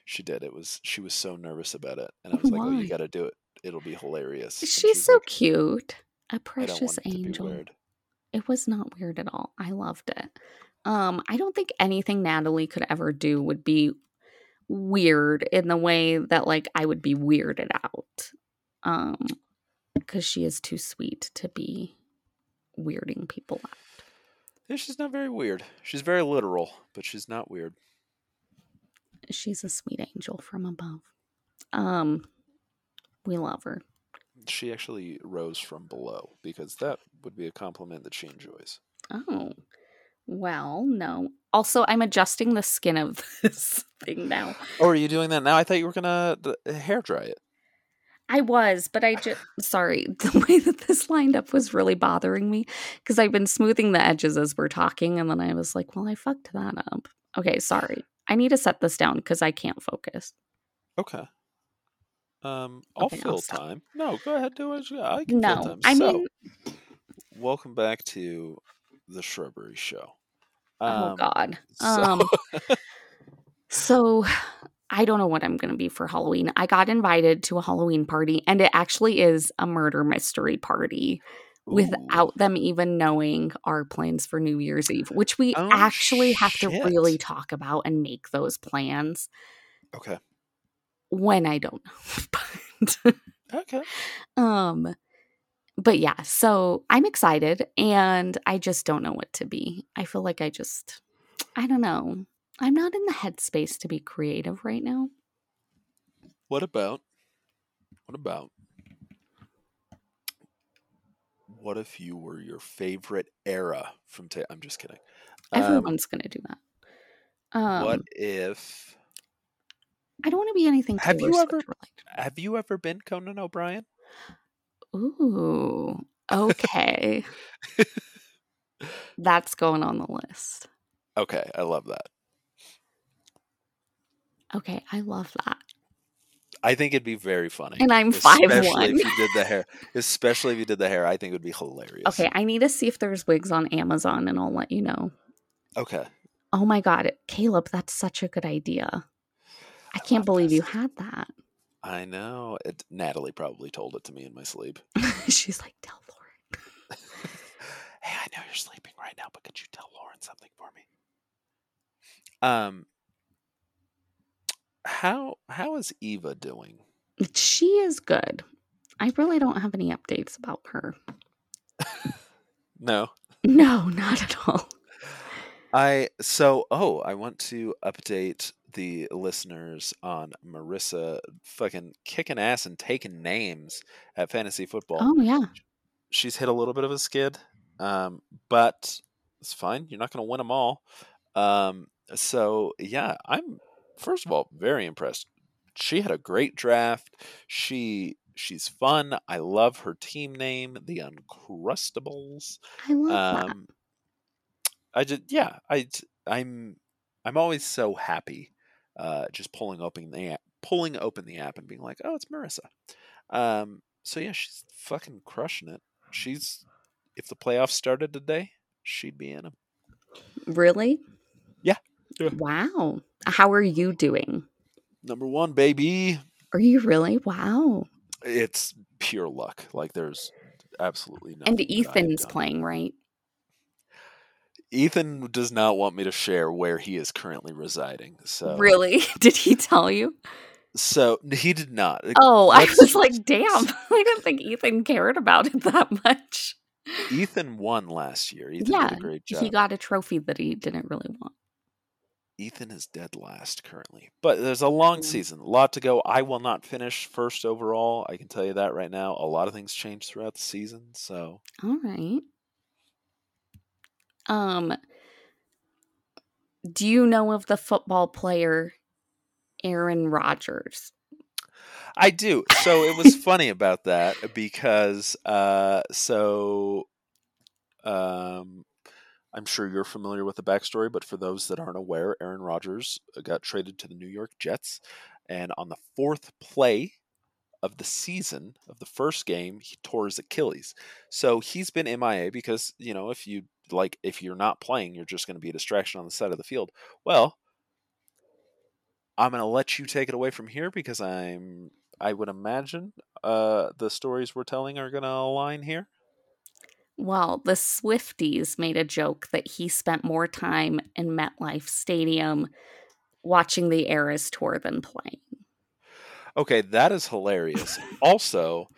She did. It was she was so nervous about it, and I was like, "Oh, you got to do it. It'll be hilarious." She's she's so like, cute. A precious want it to be angel. weird. It was not weird at all. I loved it. Um, I don't think anything Natalie could ever do would be weird in the way that like I would be weirded out. Um, because she is too sweet to be weirding people out. Yeah, she's not very weird. She's very literal, but she's not weird. She's a sweet angel from above. Um, we love her. She actually rose from below because that would be a compliment that she enjoys. Oh, well, no. Also, I'm adjusting the skin of this thing now. Oh, are you doing that now? I thought you were gonna hair dry it. I was, but I just, sorry, the way that this lined up was really bothering me because I've been smoothing the edges as we're talking. And then I was like, well, I fucked that up. Okay, sorry. I need to set this down because I can't focus. Okay. Um, I'll Okay, I'll fill time. No, go ahead, do it. I can fill No, time. I so, mean, welcome back to the Shrubbery Show. Oh Um, God. so, Um, so I don't know what I'm going to be for Halloween. I got invited to a Halloween party, and it actually is a murder mystery party ooh, without them even knowing our plans for New Year's Eve, which we Oh, actually have to really talk about and make those plans Okay. when I don't know. Okay. um, but yeah, so I'm excited and I just don't know what to be. I feel like I just, I don't know. I'm not in the headspace to be creative right now. What about? What about? What if you were your favorite era from? Ta- I'm just kidding. Um, Everyone's going to do that. Um, what if? I don't want to be anything Have you ever- related. Have you ever been Conan O'Brien? Ooh, okay. That's going on the list. Okay, I love that. Okay, I love that. I think it'd be very funny. And I'm especially 5'1". if you did the hair. Especially if you did the hair, I think it would be hilarious. Okay, I need to see if there's wigs on Amazon and I'll let you know. Okay. Oh my god, Caleb, that's such a good idea. I I can't believe you had that. I know. It, Natalie probably told it to me in my sleep. She's like, tell Lauren. hey, I know you're sleeping right now, but could you tell Lauren something for me? Um, how how is Eva doing? She is good. I really don't have any updates about her. No, No, not at all. I so oh I want to update the listeners on Marissa fucking kicking ass and taking names at fantasy football. Oh yeah. she's hit a little bit of a skid, um, but it's fine. You're not going to win them all. Um, so yeah, I'm first of all very impressed. She had a great draft. She she's fun. I love her team name, the Uncrustables. I love that. Um, I just yeah, I I'm I'm always so happy, uh, just pulling open the app, pulling open the app and being like, oh, it's Marissa. Um, so yeah, she's fucking crushing it. She's if the playoffs started today, she'd be in them. Really? Yeah. Yeah. Wow. How are you doing? Number one, baby. Are you really? Wow. It's pure luck. Like there's absolutely nothing. And that I have Ethan's playing, right? Ethan does not want me to share where he is currently residing. So Really? Did he tell you? So he did not. Oh, I Let's was just- like, damn. I didn't think Ethan cared about it that much. Ethan won last year. Ethan yeah. did a great job. He got a trophy that he didn't really want. Ethan is dead last currently, but there's a long Mm. season, a lot to go. I will not finish first overall. I can tell you that right now. A lot of things change throughout the season, so All right. Um do you know of the football player Aaron Rodgers? I do. So it was funny about that because uh, so um, I'm sure you're familiar with the backstory, but for those that aren't aware, Aaron Rodgers got traded to the New York Jets, and on the fourth play of the season of the first game, he tore his Achilles. So he's been MIA because you know if you like if you're not playing, you're just going to be a distraction on the side of the field. Well, I'm going to let you take it away from here because I'm I would imagine uh, the stories we're telling are going to align here. Well, the Swifties made a joke that he spent more time in MetLife Stadium watching the Eras tour than playing. Okay, that is hilarious. also,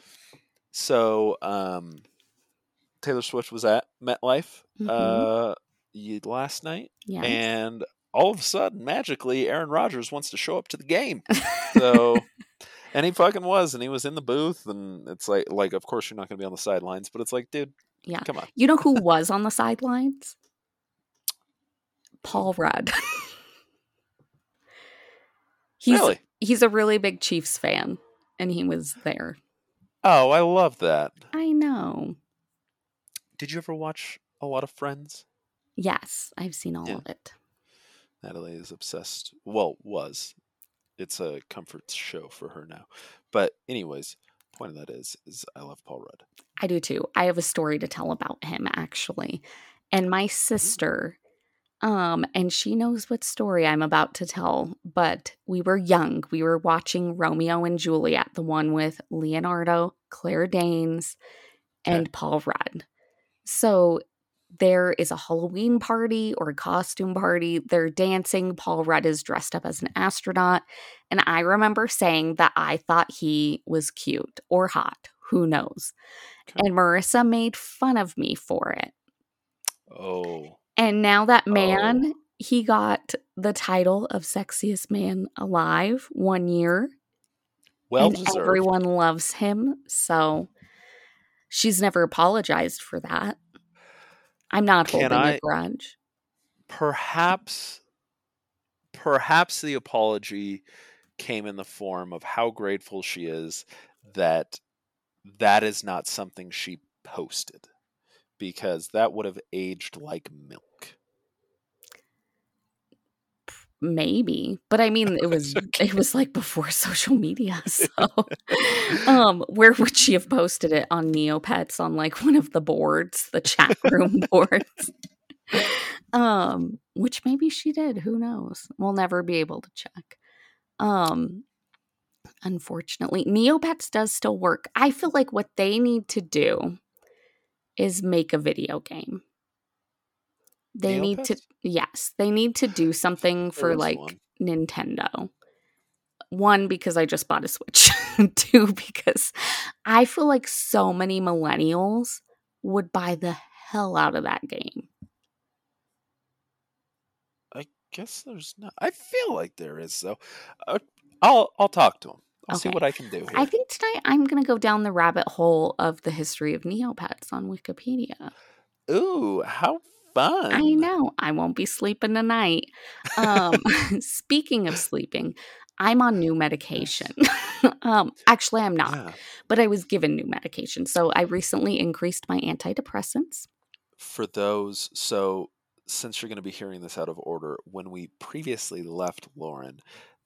so um, Taylor Swift was at MetLife Mhm. uh, last night, yeah. and all of a sudden, magically, Aaron Rodgers wants to show up to the game. So, and he fucking was, and he was in the booth, and it's like, like, of course, you're not going to be on the sidelines, but it's like, dude, Yeah. come on. You know who was on the sidelines? Paul Rudd. he's really? he's a really big Chiefs fan and he was there. Oh, I love that. I know. Did you ever watch a lot of Friends? Yes, I've seen all Yeah. of it. Natalie is obsessed. Well, was. It's a comfort show for her now. But anyways, point of that is is I love Paul Rudd. I do too. I have a story to tell about him actually. And my sister um and she knows what story I'm about to tell, but we were young. We were watching Romeo and Juliet, the one with Leonardo, Claire Danes, and Okay. Paul Rudd. So there is a Halloween party or a costume party. They're dancing. Paul Rudd is dressed up as an astronaut. And I remember saying that I thought he was cute or hot. Who knows? Okay. And Marissa made fun of me for it. Oh. And now that Oh. man, he got the title of sexiest man alive one year. Well everyone loves him. So she's never apologized for that. I'm not Can holding I- a grudge. perhaps perhaps the apology came in the form of how grateful she is that that is not something she posted because that would have aged like milk. Maybe. But I mean it was Okay. it was like before social media. So um where would she have posted it on Neopets on like one of the boards, the chat room boards? um which maybe she did, who knows? We'll never be able to check. Um unfortunately, Neopets does still work. I feel like what they need to do is make a video game. They need to yes, they need to do something for like one. Nintendo. One because I just bought a Switch. Two because I feel like so many millennials would buy the hell out of that game. I guess there's not. I feel like there is though. Uh, I'll I'll talk to him. I'll see what I can do here. I think tonight I'm going to go down the rabbit hole of the history of Neopets on Wikipedia. Ooh, how fun! I know. I won't be sleeping tonight. Um, speaking of sleeping, I'm on new medication. um, actually, I'm not, Yeah. but I was given new medication. So I recently increased my antidepressants. For those, so since you're going to be hearing this out of order, when we previously left Lauren,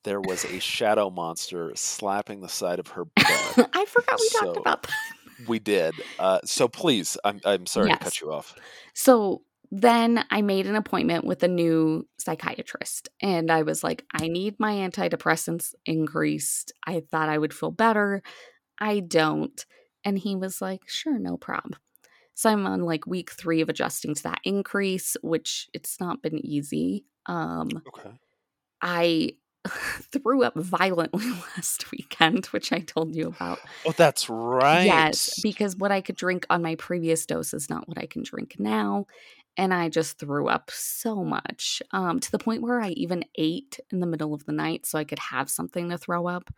there was a shadow monster slapping the side of her bed. I forgot we So- talked about that. we did. Uh, so please, I'm I'm sorry to cut you off. So then I made an appointment with a new psychiatrist, and I was like, I need my antidepressants increased. I thought I would feel better. I don't. And he was like, sure, no problem. So I'm on like week three of adjusting to that increase, which it's not been easy. Um, Okay. I threw up violently last weekend, which I told you about. Oh, that's right. Yes, because what I could drink on my previous dose is not what I can drink now. And I just threw up so much um, to the point where I even ate in the middle of the night so I could have something to throw up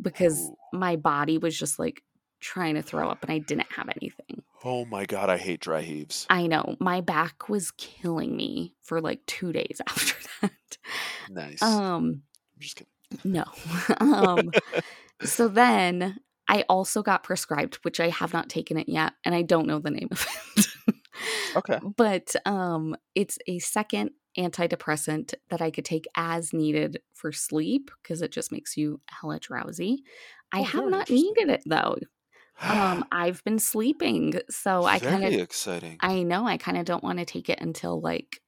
because Ooh. my body was just like trying to throw up and I didn't have anything. Oh my god, I hate dry heaves. I know my back was killing me for like two days after that. Nice. Um, I'm just kidding. no. um, so then I also got prescribed, which I have not taken it yet, and I don't know the name of it. Okay. but um, it's a second antidepressant that I could take as needed for sleep because it just makes you hella drowsy. I Oh, have not needed it though. Um, I've been sleeping, so I kind of exciting. I know I kind of don't want to take it until like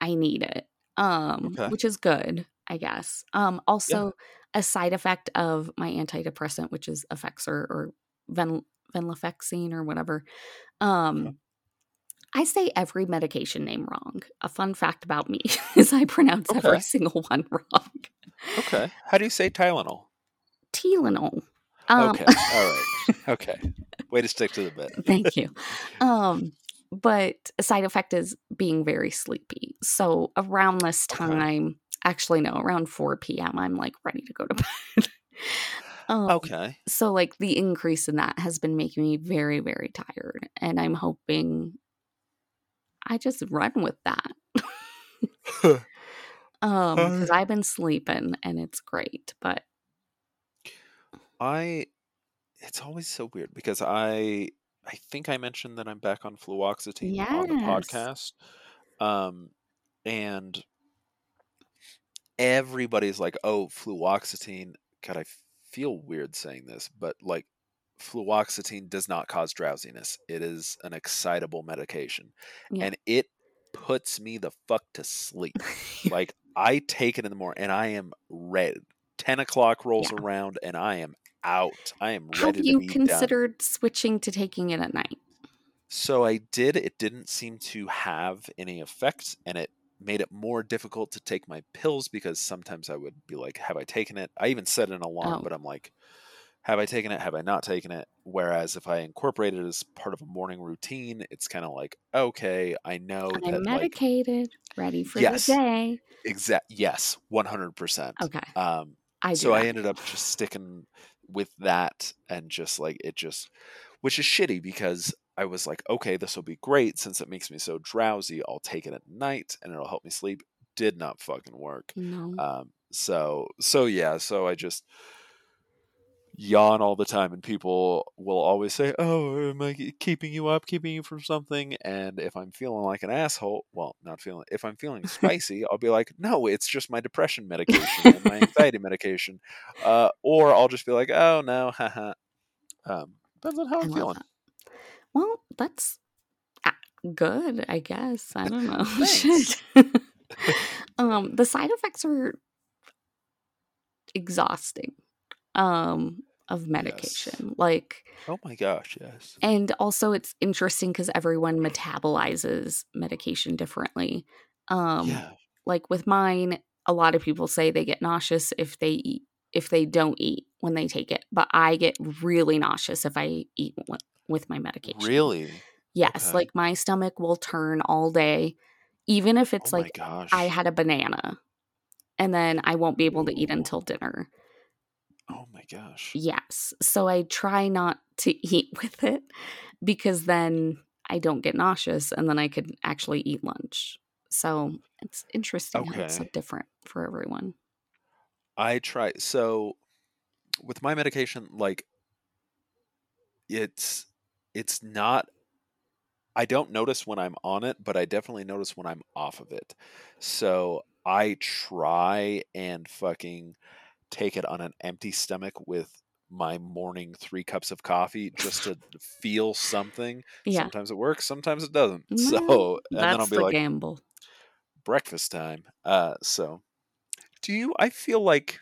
I need it. Um Okay. which is good, I guess. Um also a side effect of my antidepressant which is Effexor or Ven- venlafaxine or whatever. Um I say every medication name wrong. A fun fact about me is I pronounce every single one wrong. okay. How do you say Tylenol? Tylenol. Um, okay. All right. Okay. Way to stick to the bit. Thank you. Um, but a side effect is being very sleepy. So around this Okay. time, actually no, around 4 p.m., I'm like ready to go to bed. Um, Okay. So like the increase in that has been making me very, very tired. And I'm hoping I just run with that. Um, because I've been sleeping and it's great, but I it's always so weird because I I think I mentioned that I'm back on fluoxetine on the podcast. Um and everybody's like, "Oh, fluoxetine." God, I feel weird saying this, but like fluoxetine does not cause drowsiness. It is an excitable medication. Yeah. And it puts me the fuck to sleep. like I take it in the morning and I am red. Ten o'clock rolls Yeah. around and I am out. I am Have ready to you be done. considered switching to taking it at night? So I did. It didn't seem to have any effect, and it made it more difficult to take my pills because sometimes I would be like, "Have I taken it?" I even set an alarm, Oh. but I'm like, "Have I taken it? Have I not taken it?" Whereas if I incorporate it as part of a morning routine, it's kind of like, "Okay, I know I'm that." Like, medicated, ready for Yes. the day. exact. Yes, one hundred percent. Okay. Um, I so I ended up just sticking with that and just like it just which is shitty because I was like, okay, this will be great since it makes me so drowsy. I'll take it at night and it'll help me sleep. Did not fucking work. No. Um so so yeah, so I just yawn all the time and people will always say, "Oh, am I keeping you up, keeping you from something?" And if I'm feeling like an asshole, well, not feeling if I'm feeling spicy, I'll be like, "No, it's just my depression medication and my anxiety medication." Uh, or I'll just be like, "Oh, no, haha." Um, depends on how I I'm feeling. that. Well, that's uh, good, I guess. I don't know. Um, the side effects are exhausting. Um, of medication, like, Oh my gosh, yes. and also it's interesting because everyone metabolizes medication differently. Um, yeah. like with mine, a lot of people say they get nauseous if they eat if they don't eat when they take it, but I get really nauseous if I eat with my medication. Really? Yes, Okay. like my stomach will turn all day, even if it's oh like gosh. I had a banana, and then I won't be able to eat until dinner. Oh my gosh. Yes, so I try not to eat with it because then I don't get nauseous, and then I could actually eat lunch. So it's interesting how it's so different for everyone. I try so with my medication like it's it's not I don't notice when I'm on it, but I definitely notice when I'm off of it. So I try and fucking take it on an empty stomach with my morning 3 cups of coffee just to feel something. Yeah, Sometimes it works, sometimes it doesn't. So and then I'll be the like gamble. breakfast time. Uh so do you I feel like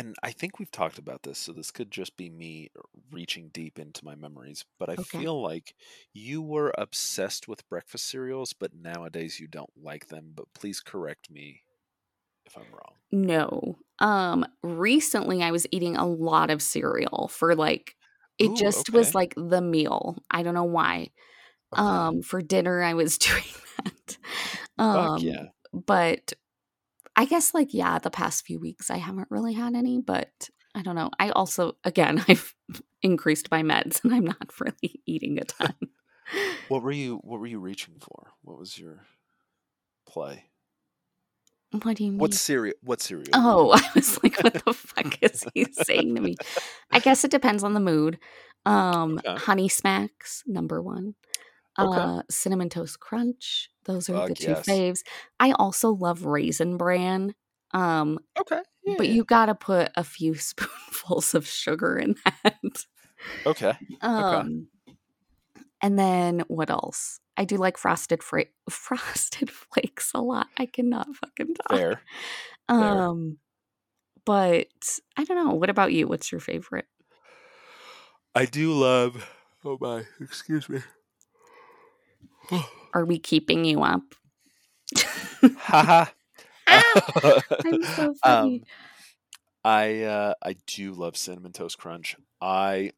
and I think we've talked about this, so this could just be me reaching deep into my memories, but I Okay. feel like you were obsessed with breakfast cereals, but nowadays you don't like them. But please correct me if I'm wrong. No. Um recently I was eating a lot of cereal for like it Ooh, just was okay. like the meal. I don't know why. Okay. Um for dinner I was doing that. Fuck Um yeah. but I guess like yeah, the past few weeks I haven't really had any, but I don't know. I also again I've increased my meds and I'm not really eating a ton. What were you what were you reaching for? What was your play? what do you mean? What cereal what cereal Oh, I was like, what the fuck is he saying to me? I guess it depends on the mood. Um, Okay. Honey Smacks, number one. Okay. Uh, Cinnamon Toast Crunch. Those are the two yes. faves. I also love Raisin Bran. Um, Okay. Yeah. but yeah. you gotta put a few spoonfuls of sugar in that. Okay. Um, and then what else? I do like frosted fra- frosted flakes a lot. I cannot fucking talk. Fair. Um, but I don't know. What about you? What's your favorite? I do love oh my, excuse me. Are we keeping you up? Haha. Ah, I'm so funny. um, I uh, I do love cinnamon toast crunch. I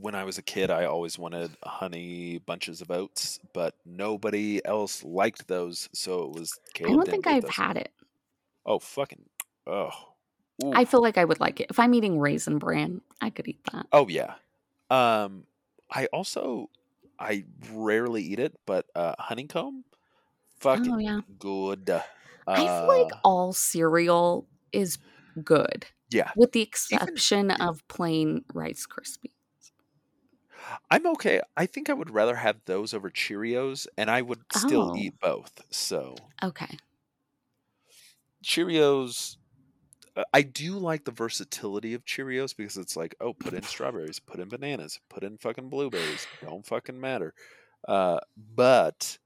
when I was a kid, I always wanted honey bunches of oats, but nobody else liked those, so it was I Caleb don't think I've those. had it. Oh fucking oh. Ooh. I feel like I would like it. If I'm eating raisin bran, I could eat that. Oh yeah. Um I also I rarely eat it, but uh honeycomb fucking Oh yeah. good. I feel like Uh all cereal is good, yeah. with the Even exception of plain Rice Krispies. I'm okay. I think I would rather have those over Cheerios, and I would still Oh. eat both. So Okay. Cheerios, uh, I do like the versatility of Cheerios because it's like, oh, put in strawberries, put in bananas, put in fucking blueberries. Don't fucking matter. Uh, but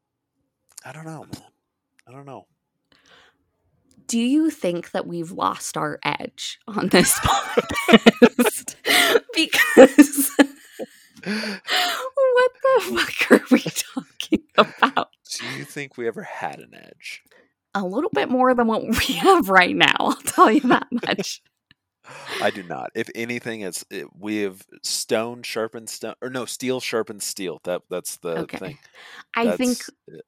I don't know, man. I don't know. Do you think that we've lost our edge on this podcast? because what the fuck are we talking about? Do you think we ever had an edge? A little bit more than what we have right now. I'll tell you that much. I do not. If anything, it's it, we have stone sharpened stone, or no, steel sharpened steel. That that's the Okay. thing. I think it.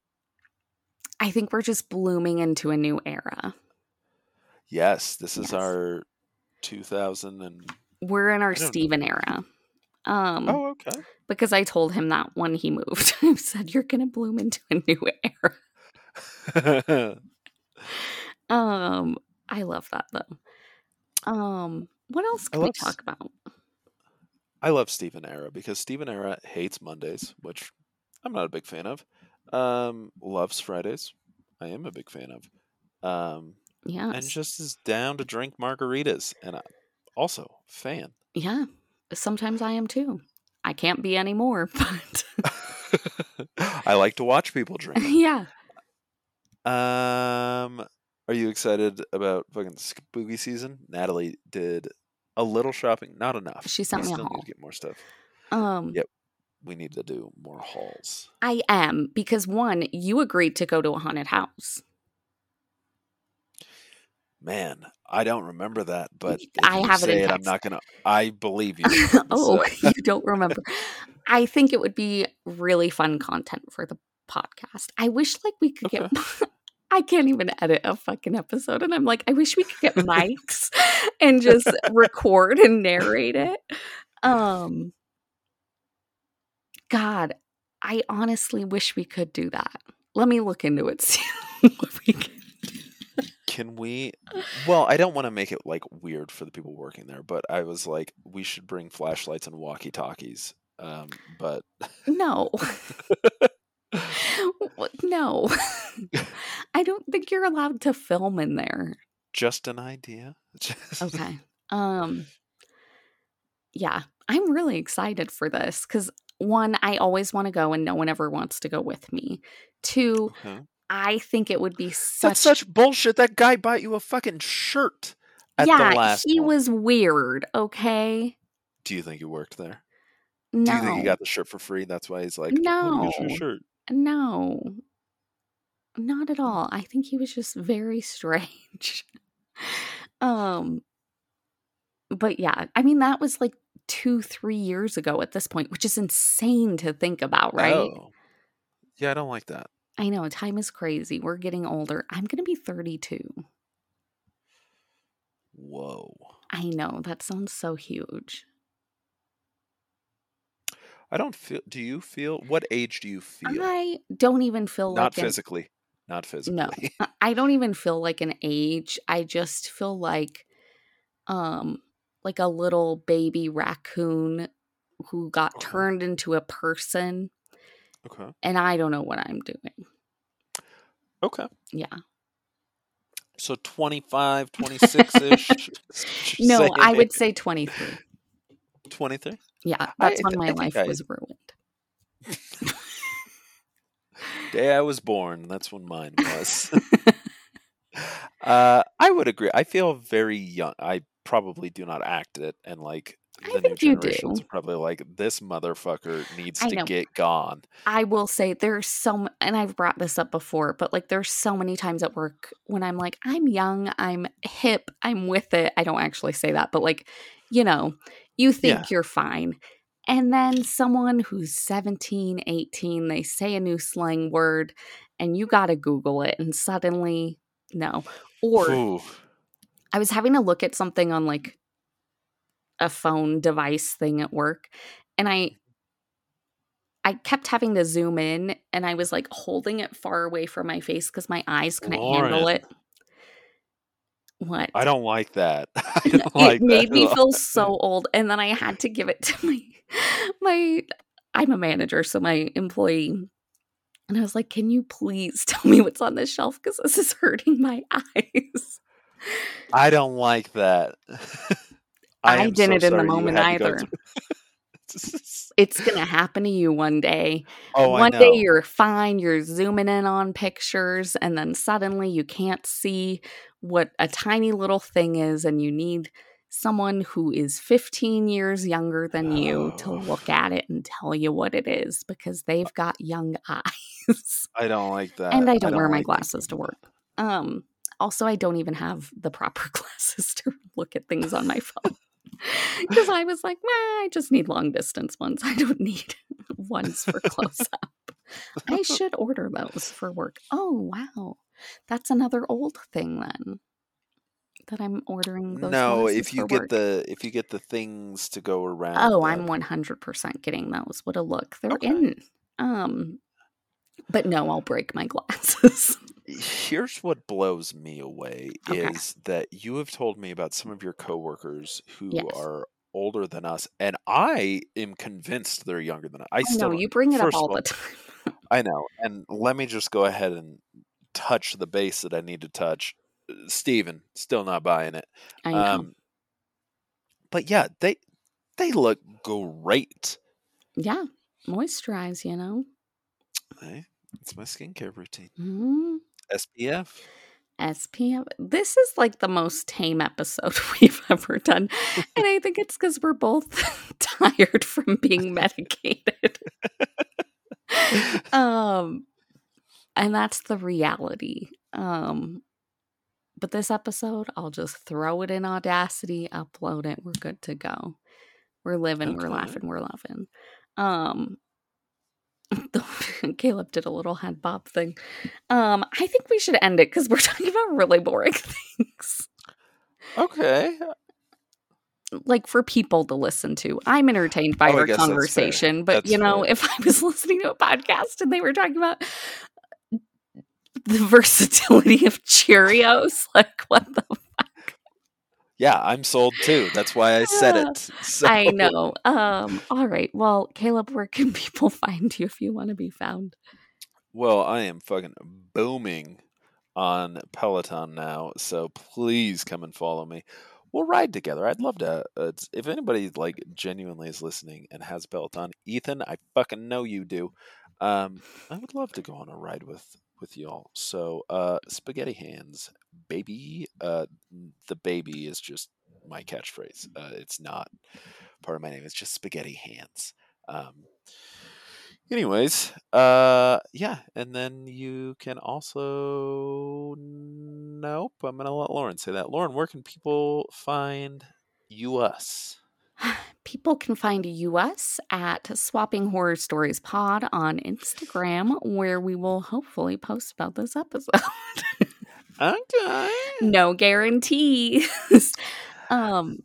I think we're just blooming into a new era. yes, this is our 2000 and We're in our I don't know. Steven era. Um oh okay. because I told him that when he moved. I said you're going to bloom into a new era. Um I love that though. Um what else can we love s- talk about? I love Steven Era because Steven Era hates Mondays, which I'm not a big fan of. Um, loves Fridays. I am a big fan of. Um, Yeah. and just is down to drink margaritas, and I, also fan. Yeah. Sometimes I am too. I can't be anymore, but I like to watch people drink. yeah. Um, are you excited about fucking spooky season? Natalie did a little shopping, not enough. She sent we me a still need haul. to get more stuff. Um Yep. We need to do more hauls. I am because one, you agreed to go to a haunted house. Man, I don't remember that, but I have it, it I'm not gonna. I believe you. oh, you don't remember. I think it would be really fun content for the podcast. I wish like we could get I can't even edit a fucking episode and I'm like I wish we could get mics and just record and narrate it. Um God, I honestly wish we could do that. Let me look into it see what we can Can we? Well, I don't want to make it like weird for the people working there, but I was like, we should bring flashlights and walkie talkies. Um, but No. No. I don't think you're allowed to film in there. just an idea. Just- Okay. Um Yeah, I'm really excited for this cuz one, I always want to go and no one ever wants to go with me. Two, Okay. I think it would be such That's such bullshit. That guy bought you a fucking shirt at Yeah, the last. he one. was weird, okay? Do you think he worked there? No. Do you think he got the shirt for free? That's why he's like, "Oh, No. shirt. No. Not at all. I think he was just very strange. um but yeah, I mean that was like 2 3 years ago at this point, which is insane to think about, right? Oh. Yeah, I don't like that. I know time is crazy. We're getting older. I'm going to be 32. Whoa. I know that sounds so huge. I don't feel. Do you feel? What age do you feel? I don't even feel Not like an- physically. Not physically. No. I- don't even feel like an age. I just feel like um like a little baby raccoon who got Okay. turned into a person Okay. and I don't know what I'm doing. Okay. Yeah. So 25, 26 ish. No, I would say 23. 23. Yeah, that's I when my I life I- was ruined. Day I was born. That's when mine was. uh, I would agree. I feel very young. I probably do not act it, and like the new generations are probably like, this motherfucker needs to get gone. I will say there's so m- and I've brought this up before, but like there's so many times at work when I'm like I'm young, I'm hip, I'm with it. I don't actually say that, but like you know, you think Yeah. you're fine. And then someone who's 17, 18, they say a new slang word and you got to google it and suddenly no. Or Ooh. I was having to look at something on like a phone device thing at work and I I kept having to zoom in and I was like holding it far away from my face cuz my eyes couldn't handle it. What? I don't like that. I don't like it made that me all. feel so old and then I had to give it to my my I'm a manager, so my employee and I was like, "Can you please tell me what's on this shelf because this is hurting my eyes." I don't like that. I, am didn't so in the moment go either. It's gonna happen to you one day. oh, I one day you're fine, you're zooming in on pictures, and then suddenly you can't see what a tiny little thing is, and you need someone who is 15 years younger than you to Oh. look at it and tell you what it is because they've got young eyes. I don't like that. and I don't, wear my like glasses to work. Um also I don't even have the proper glasses to look at things on my phone. Because I was like, nah, I just need long distance ones. I don't need ones for close up. I should order those for work. Oh wow. That's another old thing then. That I'm ordering those. No, if you get work. the if you get the things to go around. Oh, I'm 100% getting those. What a look. They're Okay. in. Um but no, I'll break my glasses. Here's what blows me away Okay. is that you have told me about some of your coworkers who Yes. are older than us, and I am convinced they're younger than us. I I still know you bring it up all all, the time. I know, and let me just go ahead and touch the base that I need to touch. Steven, still not buying it. I know. Um, but yeah, they they look great. yeah. Moisturize, you know. Hey, it's my skincare routine. Mm. SPF. SPF. This is like the most tame episode we've ever done. And I think it's because we're both tired from being medicated. um and that's the reality. Um but this episode, I'll just throw it in Audacity, upload it, we're good to go. We're living, we're laughing, we're laughing. Um Caleb did a little head bob thing. Um, I think we should end it because we're talking about really boring things. Okay. Like for people to listen to. I'm entertained by Oh, our guess that's fair. conversation, but That's you know, fair. if I was listening to a podcast and they were talking about the versatility of Cheerios, like what the fuck? Yeah, I'm sold too. That's why I said Ah, it. So, I know. Um, all right. Well, Caleb, where can people find you if you want to be found? Well, I am fucking booming on Peloton now, so please come and follow me. We'll ride together. I'd love to. Uh, if anybody like genuinely is listening and has Peloton, Ethan, I fucking know you do. Um, I would love to go on a ride with with y'all. So, uh, spaghetti hands, baby. Uh, the baby is just my catchphrase. Uh, it's not part of my name. It's just spaghetti hands. Um, anyways, uh, yeah, and then you can also. Nope, I'm gonna let Lauren say that. Lauren, where can people find you us? People can find us at Swapping Horror Stories Pod on Instagram, where we will hopefully post about this episode. Okay. no guarantees. um,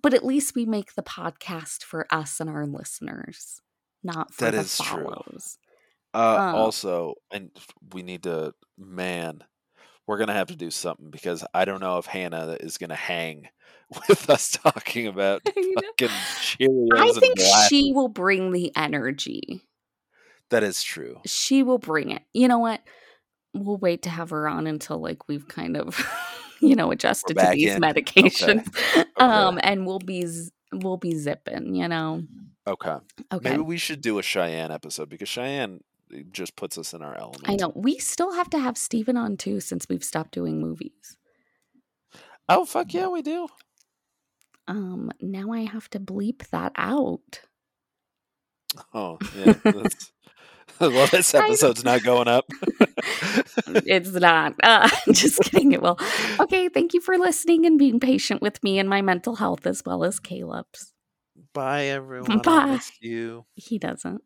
but at least we make the podcast for us and our listeners, not for That the is true. follows. Uh, Um, also, and we need to, man, we're gonna have to do something because I don't know if Hannah is gonna hang with us talking about fucking Cheerios I think she will bring the energy. That is true. She will bring it. You know what? We'll wait to have her on until like we've kind of, you know, adjusted to these in. medications. Okay. Um, and we'll be z- we'll be zipping. You know. Okay. Okay. Maybe we should do a Cheyenne episode because Cheyenne eh, just puts us in our element. I know we still have to have Steven on too since we've stopped doing movies. Oh fuck yeah, we do. Um, now I have to bleep that out. Oh yeah. That's, well, this episode's not going up. it's not. Uh, just kidding. It will. Okay. Thank you for listening and being patient with me and my mental health as well as Caleb's. Bye everyone. Bye. I miss you. He doesn't.